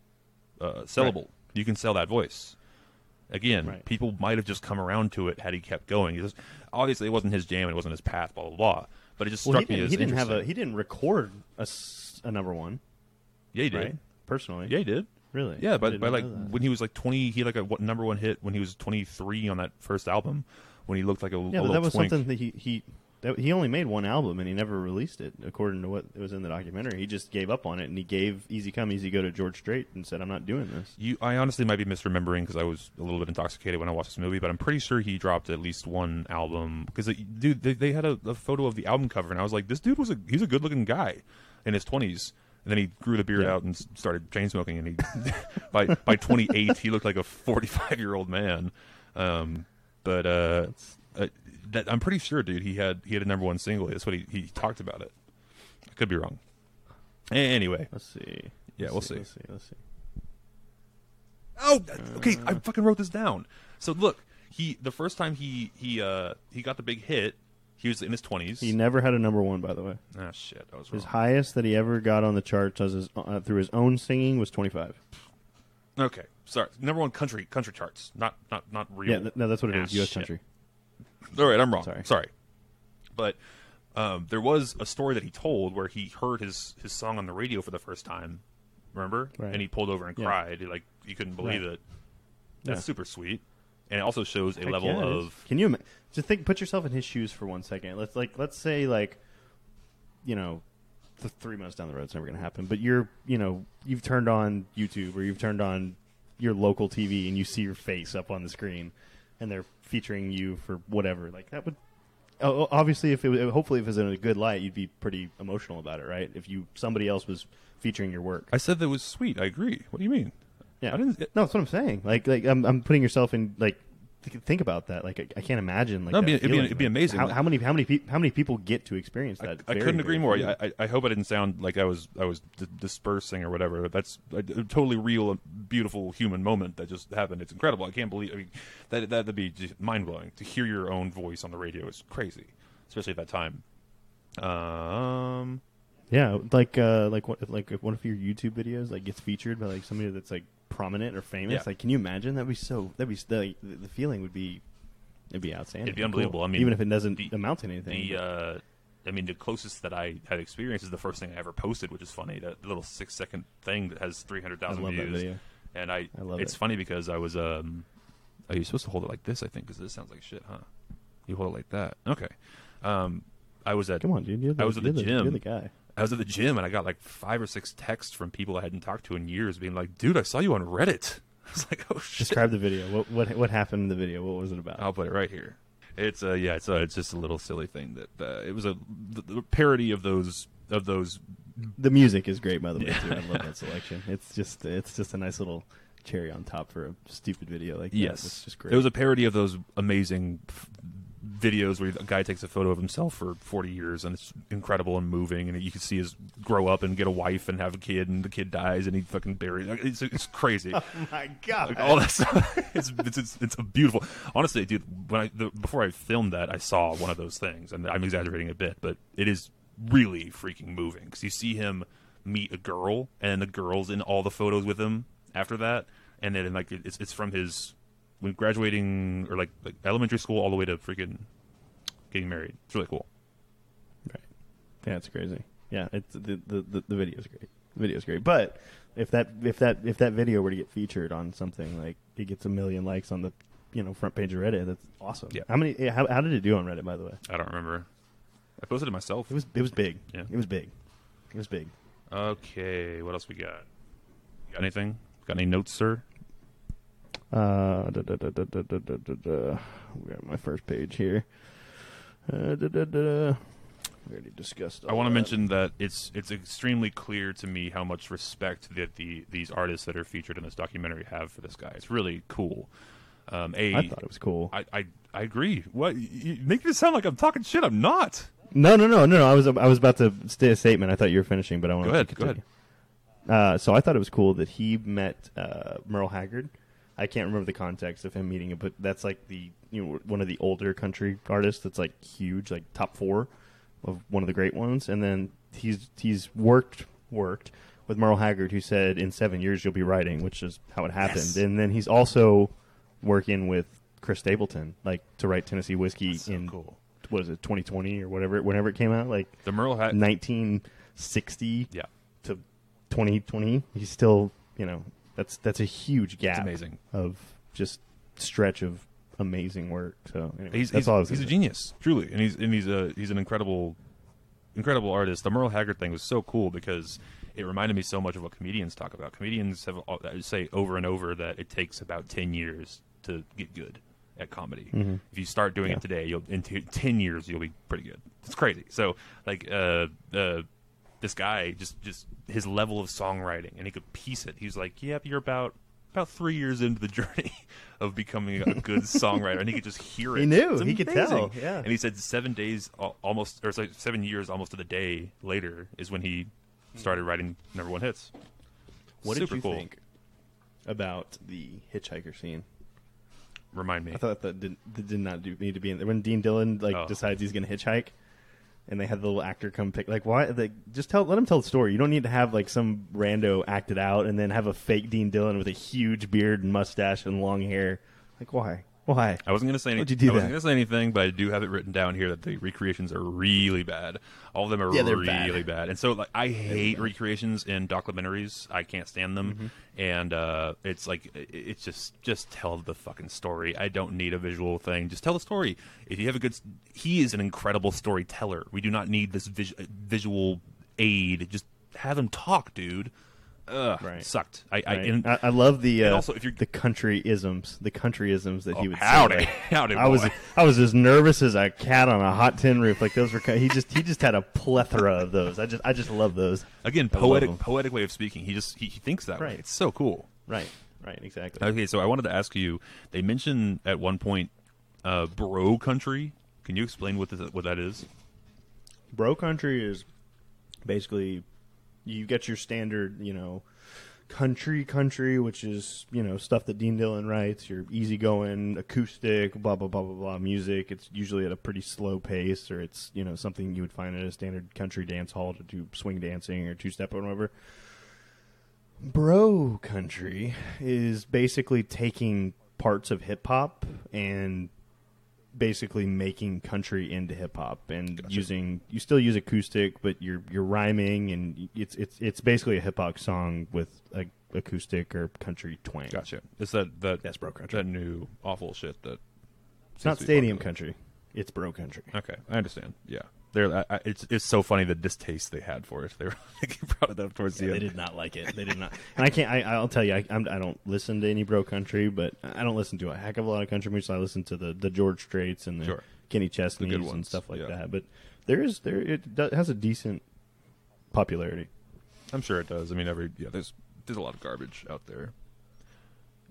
uh, sellable. You can sell that voice. Again, Right. people might have just come around to it had he kept going. He just, obviously, it wasn't his jam. and It wasn't his path. Blah blah blah. But it just Well, struck me didn't, as he didn't have a he didn't record a number one, yeah, he did. right? Personally, Yeah, he did. really. Yeah, but did by like when he was like twenty, he had like a what, number one hit when he was twenty three on that first album. When he looked like a, Yeah, a but that was twink. something that he he that, he only made one album and he never released it, according to what was in the documentary. He just gave up on it and he gave "Easy Come, Easy Go" to George Strait and said, "I'm not doing this." You, I honestly might be misremembering because I was a little bit intoxicated when I watched this movie, but I'm pretty sure he dropped at least one album. Because dude, they, they had a, a photo of the album cover, and I was like, this dude was a he's a good looking guy in his 20s. And then he grew the beard Yeah. out and started chain smoking, and he by by 28 he looked like a 45 year old man. Um, but uh, uh, that, I'm pretty sure, dude, he had he had a number one single. That's what he, he talked about it. I could be wrong. Anyway, Let's see. Yeah, Let's we'll see. Let's see. Let's see. Oh, okay. I fucking wrote this down. So look, he the first time he he uh he got the big hit, he was in his twenties. He never had a number one, by the way. Ah, shit, I was wrong. His highest that he ever got on the charts as his, uh, through his own singing was 25. Okay, sorry. Number one country country charts, not not not real. Yeah, th- no, that's what it Ah, is. U.S. shit. country. All right, I'm wrong. Sorry. Sorry, but um, there was a story that he told where he heard his his song on the radio for the first time. Remember? Right. And he pulled over and Yeah. cried. He, like he couldn't believe Right. it. That's Yeah. super sweet, and it also shows a Heck level yeah, of Can you just think? Put yourself in his shoes for one second. Let's like let's say like, you know, th- three months down the road, it's never going to happen. But you're you know you've turned on YouTube or you've turned on your local TV and you see your face up on the screen, and they're featuring you for whatever. Like that would. Obviously, if it was, hopefully if it was in a good light, you'd be pretty emotional about it, right? If you somebody else was featuring your work, I said that was sweet. I agree. What do you mean? yeah, I didn't. no, that's what I'm saying. Like, like I'm, I'm putting yourself in. Like, think about that. Like, I, I can't imagine. Like, it'd be- it'd be- it'd be amazing. How, how many, how many, peop how many people get to experience that? I very, couldn't agree more. I, I, I hope I didn't sound like I was I was d- dispersing or whatever. That's a, totally real, beautiful human moment that just happened. It's incredible. I can't believe. I mean, that that'd be mind blowing to hear your own voice on the radio. is crazy, especially at that time. Um, yeah, like, uh, like, like, if one of your YouTube videos like gets featured by like somebody that's like prominent or famous. Yeah. Like, can you imagine? That'd be so. That'd be the the feeling would be. It'd be outstanding. It'd be Cool. unbelievable. I mean, even if it doesn't the- amount to anything. the uh, I mean, the closest that I had experienced is the first thing I ever posted, which is funny. That little six second thing that has three hundred thousand views. And I, I love it's it. funny because I was um, oh, you're supposed to hold it like this, I think, because this sounds like shit, huh? You hold it like that, okay? Um, I was at Come on, dude. You're the, I was at the gym. You're the guy. I was at the gym and I got like five or six texts from people I hadn't talked to in years, being like, "Dude, I saw you on Reddit." I was like, "Oh shit!" Describe the video. What what what happened in the video? What was it about? I'll put it right here. It's uh yeah, it's uh, it's just a little silly thing that uh, it was a the, the parody of those of those. The music is great, by the way. Yeah. Too. I love that selection. It's just it's just a nice little cherry on top for a stupid video like that. Yes, it's just great. It was a parody of those amazing videos where a guy takes a photo of himself for 40 years and it's incredible and moving and you can see his grow up and get a wife and have a kid and the kid dies and he fucking buries it's, it's crazy Oh my god! like all that stuff it's, it's, it's, it's a beautiful honestly dude when I the, before I filmed that I saw one of those things and I'm exaggerating a bit but it is really freaking moving because you see him meet a girl and the girl's in all the photos with him after that and then like it's, it's from his when graduating or like, like elementary school all the way to freaking getting married it's really cool Right. Yeah, it's crazy. Yeah, it's the the the, the video's great. The video is great. But if that if that if that video were to get featured on something like it gets a million likes on the you know front page of Reddit, that's awesome. Yeah. How many? Eh, how, how did it do on Reddit? By the way, I don't remember I posted it myself it was it was big. Yeah. It was big. It was big. okay what else we got got anything got any notes sir Uh, da, da, da, da, da, da, da, da, da. We got my first page here. Uh, da, da, da. We already discussed. I want to mention that it's it's extremely clear to me how much respect that the these artists that are featured in this documentary have for this guy. It's really cool. Um, a, I thought it was cool. I, I I agree. What you making it sound like I'm talking shit? I'm not. No, no, no, no, no. I was I was about to say a statement. I thought you were finishing, but I want Go to Continue. go ahead. Uh, so I thought it was cool that he met uh, Merle Haggard. I can't remember the context of him meeting him, but that's like the you know one of the older country artists that's like huge, like top four of one of the great ones. And then he's he's worked worked with Merle Haggard, who said in seven years you'll be writing, which is how it happened. Yes. And then he's also working with Chris Stapleton, like to write Tennessee Whiskey That's so in cool. what is it, 2020 or whatever, whenever it came out, like The Merle hat. 1960 Yeah, to 2020. He's still, you know, that's that's a huge gap. amazing. Of just stretch of amazing work. So anyway, he's that's he's, all he's a say. genius, truly, and he's and he's a he's an incredible, incredible artist. The Merle Haggard thing was so cool because it reminded me so much of what comedians talk about. Comedians have say over and over that it takes about ten years to get good at comedy. Mhm. If you start doing Yeah. it today, you'll in t- ten years you'll be pretty good. It's crazy. So like uh uh this guy just just his level of songwriting and he could piece it. He's like, "Yep, you're about." About three years into the journey of becoming a good songwriter, and he could just hear it. He knew. He could tell, yeah. And he said seven days, almost, or sorry, seven years, almost to the day later, is when he started writing number one hits. What Super did you cool. think about the hitchhiker scene? Remind me. I thought that did, that did not do, need to be in there. When Dean Dillon like Oh. decides he's going to hitchhike, and they had the little actor come pick. Like, why? Like, just tell. Let him tell the story. You don't need to have like some rando act it out, and then have a fake Dean Dillon with a huge beard and mustache and long hair. Like, why? Why? I wasn't going to say anything. you do I wasn't going to say anything, but I do have it written down here that the recreations are really bad. All of them are Yeah, really bad. bad. And so, like, I hate recreations in documentaries. I can't stand them. Mm-hmm. And uh, it's like it- it's just just tell the fucking story. I don't need a visual thing. Just tell the story. If you have a good, he is an incredible storyteller. We do not need this vis- visual aid. Just have him talk, dude. Ugh, Right. sucked. I, I, Right. and, I, I love the uh, also, if you're- the country isms, the country isms that he Oh, would howdy. say. like, Howdy, I was. I was as nervous as a cat on a hot tin roof. Like those were he just he just had a plethora of those. I just I just love those. again, poetic poetic way of speaking. He just he, he thinks that way. Right. It's so cool. Right, right, exactly. Okay, so I wanted to ask you. They mentioned at one point, uh, bro country. Can you explain what this, what that is? Bro country is basically you get your standard, you know, country country, which is you know stuff that Dean Dillon writes. Your easygoing acoustic, blah blah blah blah blah music. It's usually at a pretty slow pace, or it's you know something you would find at a standard country dance hall to do swing dancing or two step or whatever. Bro country is basically taking parts of hip hop and basically making country into hip hop and Gotcha. using you still use acoustic but you're you're rhyming and it's it's it's basically a hip hop song with a acoustic or country twang. Gotcha. It's that that That's bro country. that new awful shit that. It's not seems to be stadium country. It's bro country. Okay, I understand. Yeah, they're. I, it's it's so funny the distaste they had for it. They were like brought it up towards Yeah, the they end. did not like it. They did not. And I can't. I, I'll tell you. I, I'm, I don't listen to any bro country, but I don't listen to a heck of a lot of country music. I listen to the the George Straits and the Sure. Kenny good Chesney's and stuff like yeah. that. But there is there it does, has a decent popularity. I'm sure it does. I mean, every yeah, there's there's a lot of garbage out there.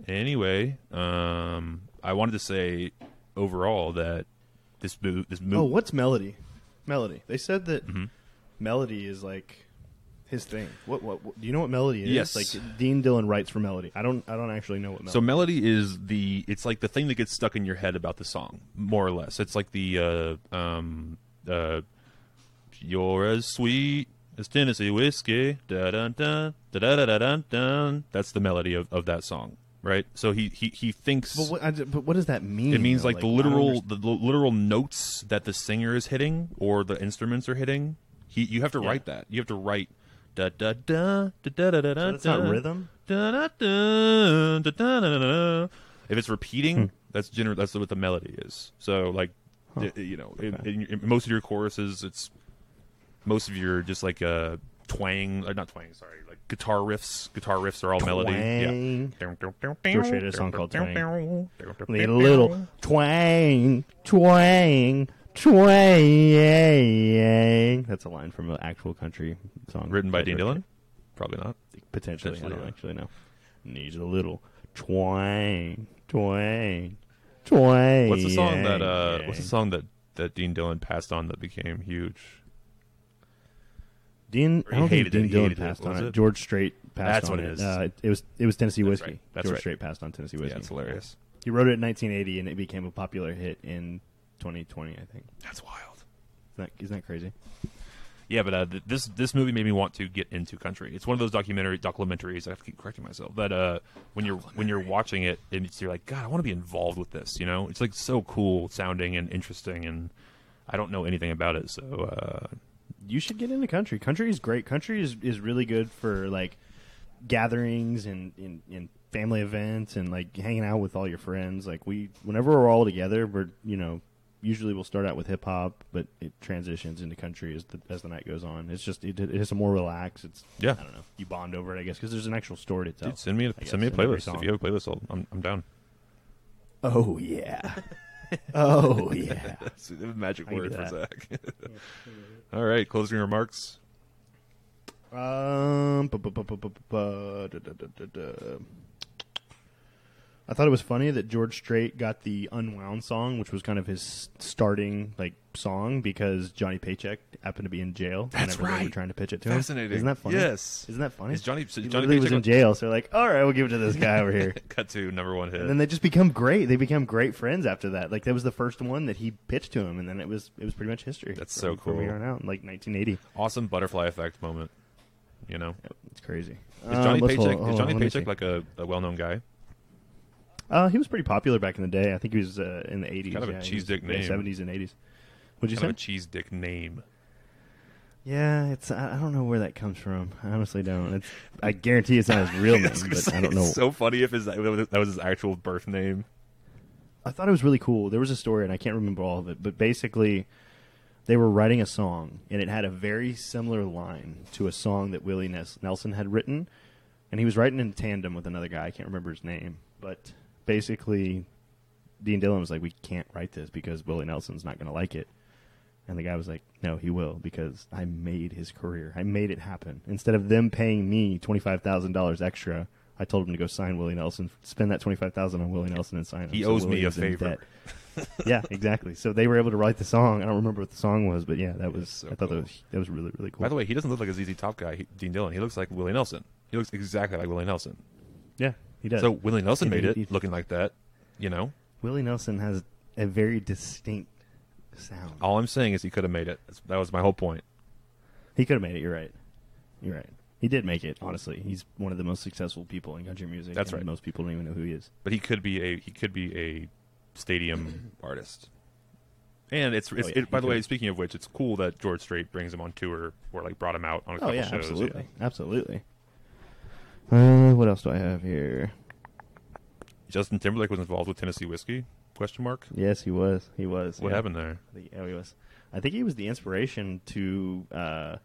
Anyway, um, I wanted to say overall that this move. This Oh, what's melody? Melody. They said that Mm-hmm. melody is like his thing. What, what? what- Do you know what melody is? Yes. Like Dean Dillon writes for melody. I don't. I don't actually know what melody. So melody is the it's like the thing that gets stuck in your head about the song, more or less. It's like the uh, um uh, you're as sweet as Tennessee whiskey. Da dun dun da da da da dun dun. That's the melody of, of that song, right? So he he, he thinks. But what, but what does that mean? It means like, like the literal the literal notes that the singer is hitting or the instruments are hitting. He you have to yeah. write that. You have to write da da da da da da da. So that's da, not rhythm. Da da da da da da da. If it's repeating, that's gener- that's what the melody is. So like, huh. d- you know, okay. in, in, in most of your choruses, it's most of your just like a twang, not twang, sorry, guitar riffs. Guitar riffs are all melody. Twang. Yeah. George Strait had a song called Twang. A little twang, twang, twang. That's a line from an actual country song Written by Dean Dillon? Probably not. Strait. Potentially, I don't yeah. actually know. Needs a little twang, twang, twang. What's the song that uh What's the song that that Dean Dillon passed on that became huge? Dean, I don't think hated it, Dean Dillon hated it. passed on it. it? George Strait passed That's on what it. it is. Uh, it, it was it was Tennessee That's whiskey. right. That's George right. Strait passed on Tennessee whiskey. Yeah, it's hilarious. He wrote it in 1980, and it became a popular hit in 2020. I think. That's wild. Isn't that, isn't that crazy? Yeah, but uh, th- this this movie made me want to get into country. It's one of those documentary documentaries. I have to keep correcting myself. That uh, when you're when you're watching it, it's, you're like, God, I want to be involved with this. You know, it's like so cool sounding and interesting, and I don't know anything about it. So uh, you should get into country. Country is great. Country is, is really good for like gatherings and, and, and family events and like hanging out with all your friends. Like we, whenever we're all together, we're you know usually we'll start out with hip hop, but it transitions into country as the as the night goes on. It's just it, it's a more relaxed. It's Yeah. I don't know. You bond over it, I guess, because there's an actual story to tell. dude, send me a, I send me a guess, in every playlist. If you have a playlist, I'll, I'm I'm down. Oh yeah. oh yeah. That's a magic word for that. Zach. All right, closing remarks. Um, bu- bu- bu- bu- bu- bu- da- da- da- da- da. I thought it was funny that George Strait got the Unwound song, which was kind of his starting like song, because Johnny Paycheck happened to be in jail. That's whenever They were trying to pitch it to him. Fascinating. Isn't that funny? Yes. Isn't that funny? Is Johnny- so Johnny literally was Paycheck- in jail, so they're like, all right, we'll give it to this guy over here. Cut to number one hit. And then they just become great. They become great friends after that. Like that was the first one that he pitched to him, and then it was it was pretty much history. That's from- so from here cool. on out, in like 1980. awesome butterfly effect moment. You know, it's crazy. is Johnny Um, let's- hold Paycheck is Johnny on, Paycheck like a, a well known guy? Uh, he was pretty popular back in the day. I think he was uh, in the 80s. Kind of a yeah, he cheese dick name. 70s and 80s. What'd you Kind of a say? cheese dick name. Yeah, it's. I I don't know where that comes from. I honestly don't. It's, I guarantee it's not his real name, I but say, I don't know. It's so funny if his, that was his actual birth name. I thought it was really cool. There was a story, and I can't remember all of it, but basically, they were writing a song, and it had a very similar line to a song that Willie Nelson had written, and he was writing in tandem with another guy. I can't remember his name, but basically, Dean Dillon was like, "We can't write this because Willie Nelson's not going to like it." And the guy was like, "No, he will because I made his career. I made it happen. Instead of them paying me twenty five thousand dollars extra, I told him to go sign Willie Nelson. Spend that twenty five thousand on Willie Nelson and sign him. He So owes me a favor. yeah, exactly. So they were able to write the song. I don't remember what the song was, but yeah, that was. so I thought cool. that was that was really really cool. By the way, he doesn't look like a ZZ Top guy, he, Dean Dillon. He looks like Willie Nelson. He looks exactly like Willie Nelson. yeah, he does. So Willie Nelson made it looking like that. You know, Willie Nelson has a very distinct sound. all I'm saying is he could have made it. That was my whole point. He could have made it. You're right. You're right. He did make it. Honestly, he's one of the most successful people in country music. That's and right. Most people don't even know who he is. But he could be a he could be a stadium artist. And it's, it's Oh, yeah, it, by he the way, speaking of which, it's cool that George Strait brings him on tour or like brought him out on a Oh couple yeah, shows. absolutely, absolutely. Uh, what else do I have here? Justin Timberlake was involved with Tennessee whiskey? Question mark. Yes, he was. He was. What yeah. happened there? I think, oh, he was. I think he was the inspiration to. Uh,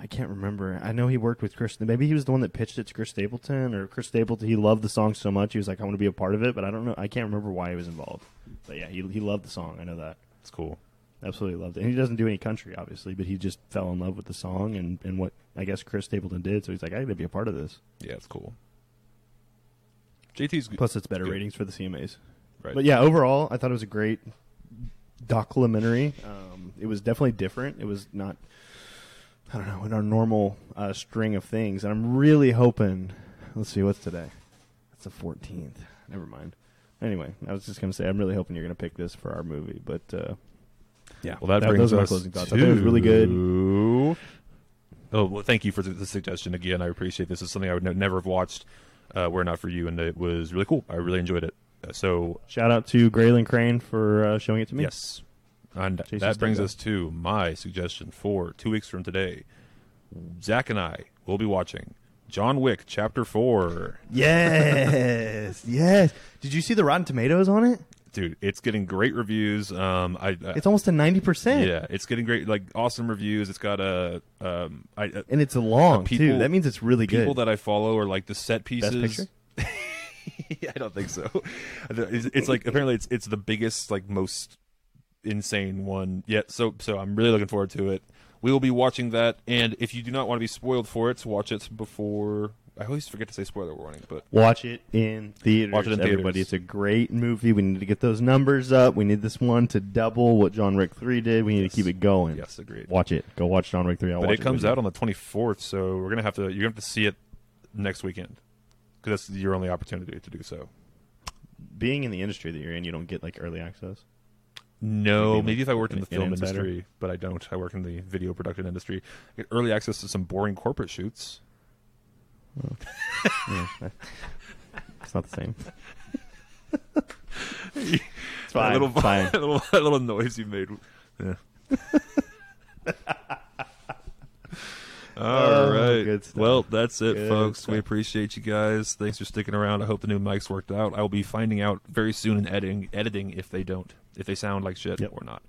I can't remember. I know he worked with Chris. Maybe he was the one that pitched it to Chris Stapleton, or Chris Stapleton. He loved the song so much, he was like, "I want to be a part of it." But I don't know. I can't remember why he was involved. But yeah, he he loved the song. I know that. It's cool. Absolutely loved it. And he doesn't do any country, obviously, but he just fell in love with the song and, and what I guess Chris Stapleton did. So he's like, I got to be a part of this. Yeah, it's cool. JT's. Plus, it's better Good. ratings for the CMAs. right. But yeah, overall, I thought it was a great, documentary. Um, it was definitely different. It was not, I don't know, in our normal uh, string of things. And I'm really hoping. Let's see, what's today? It's the 14th. Never mind. Anyway, I was just going to say, I'm really hoping you're going to pick this for our movie. But uh, yeah, Well, that, that- brings those are my us closing thoughts. To... I thought it was really good. Oh, well, thank you for the, the suggestion again. I appreciate this. Is something I would ne- never have watched. Uh, Were not for you, and it was really cool. I really enjoyed it. Uh, so Shout out to Graylin Crane for uh, showing it to me. yes, and Jason that brings Statham. us to my suggestion for two weeks from today. Zach and I will be watching John Wick Chapter Four. Yes, yes. Did you see the Rotten Tomatoes on it? Dude, it's getting great reviews. Um, I, I It's almost a ninety percent. yeah, it's getting great, like awesome reviews. It's got a um, I, uh, and it's long Uh, people- too. That means it's really people good. that I follow are like the set pieces. picture? I don't think so. It's, it's like apparently it's it's the biggest, like most insane one yet. So so I'm really looking forward to it. We will be watching that, and if you do not want to be spoiled for it, watch it before. I always forget to say spoiler warning, but Watch it in theaters. Watch it in everybody. It's a great movie. We need to get those numbers up. We need this one to double what John Wick three did. We need Yes. to keep it going. yes, agreed. Watch it. Go watch John Wick three. I'll but watch it comes you. out on the 24th, so we're gonna have to you're gonna have to see it next weekend because that's your only opportunity to do so. Being in the industry that you're in, you don't get like early access. No, Maybe maybe if I worked in the film industry, but I don't. I work in the video production industry. I get early access to some boring corporate shoots. Yeah. it's not the same. it's fine, That little, fine. that little, that little noise you made. Yeah. All Oh, right. stuff. Well, that's it, Good folks. We appreciate you guys. Thanks for sticking around. I hope the new mics worked out. I will be finding out very soon in editing, editing if they don't, if they sound like shit Yep. or not.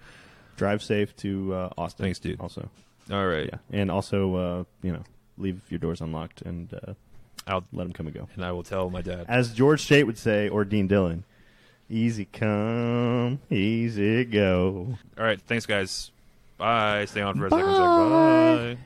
Drive safe to uh, Austin. Thanks, dude. Also, All right. yeah, and also, uh, you know, leave your doors unlocked and uh, I'll, let them come and go. and I will tell my dad. As George Strait would say, or Dean Dillon, easy come, easy go. All right. Thanks, guys. Bye. Stay on for a second. Bye.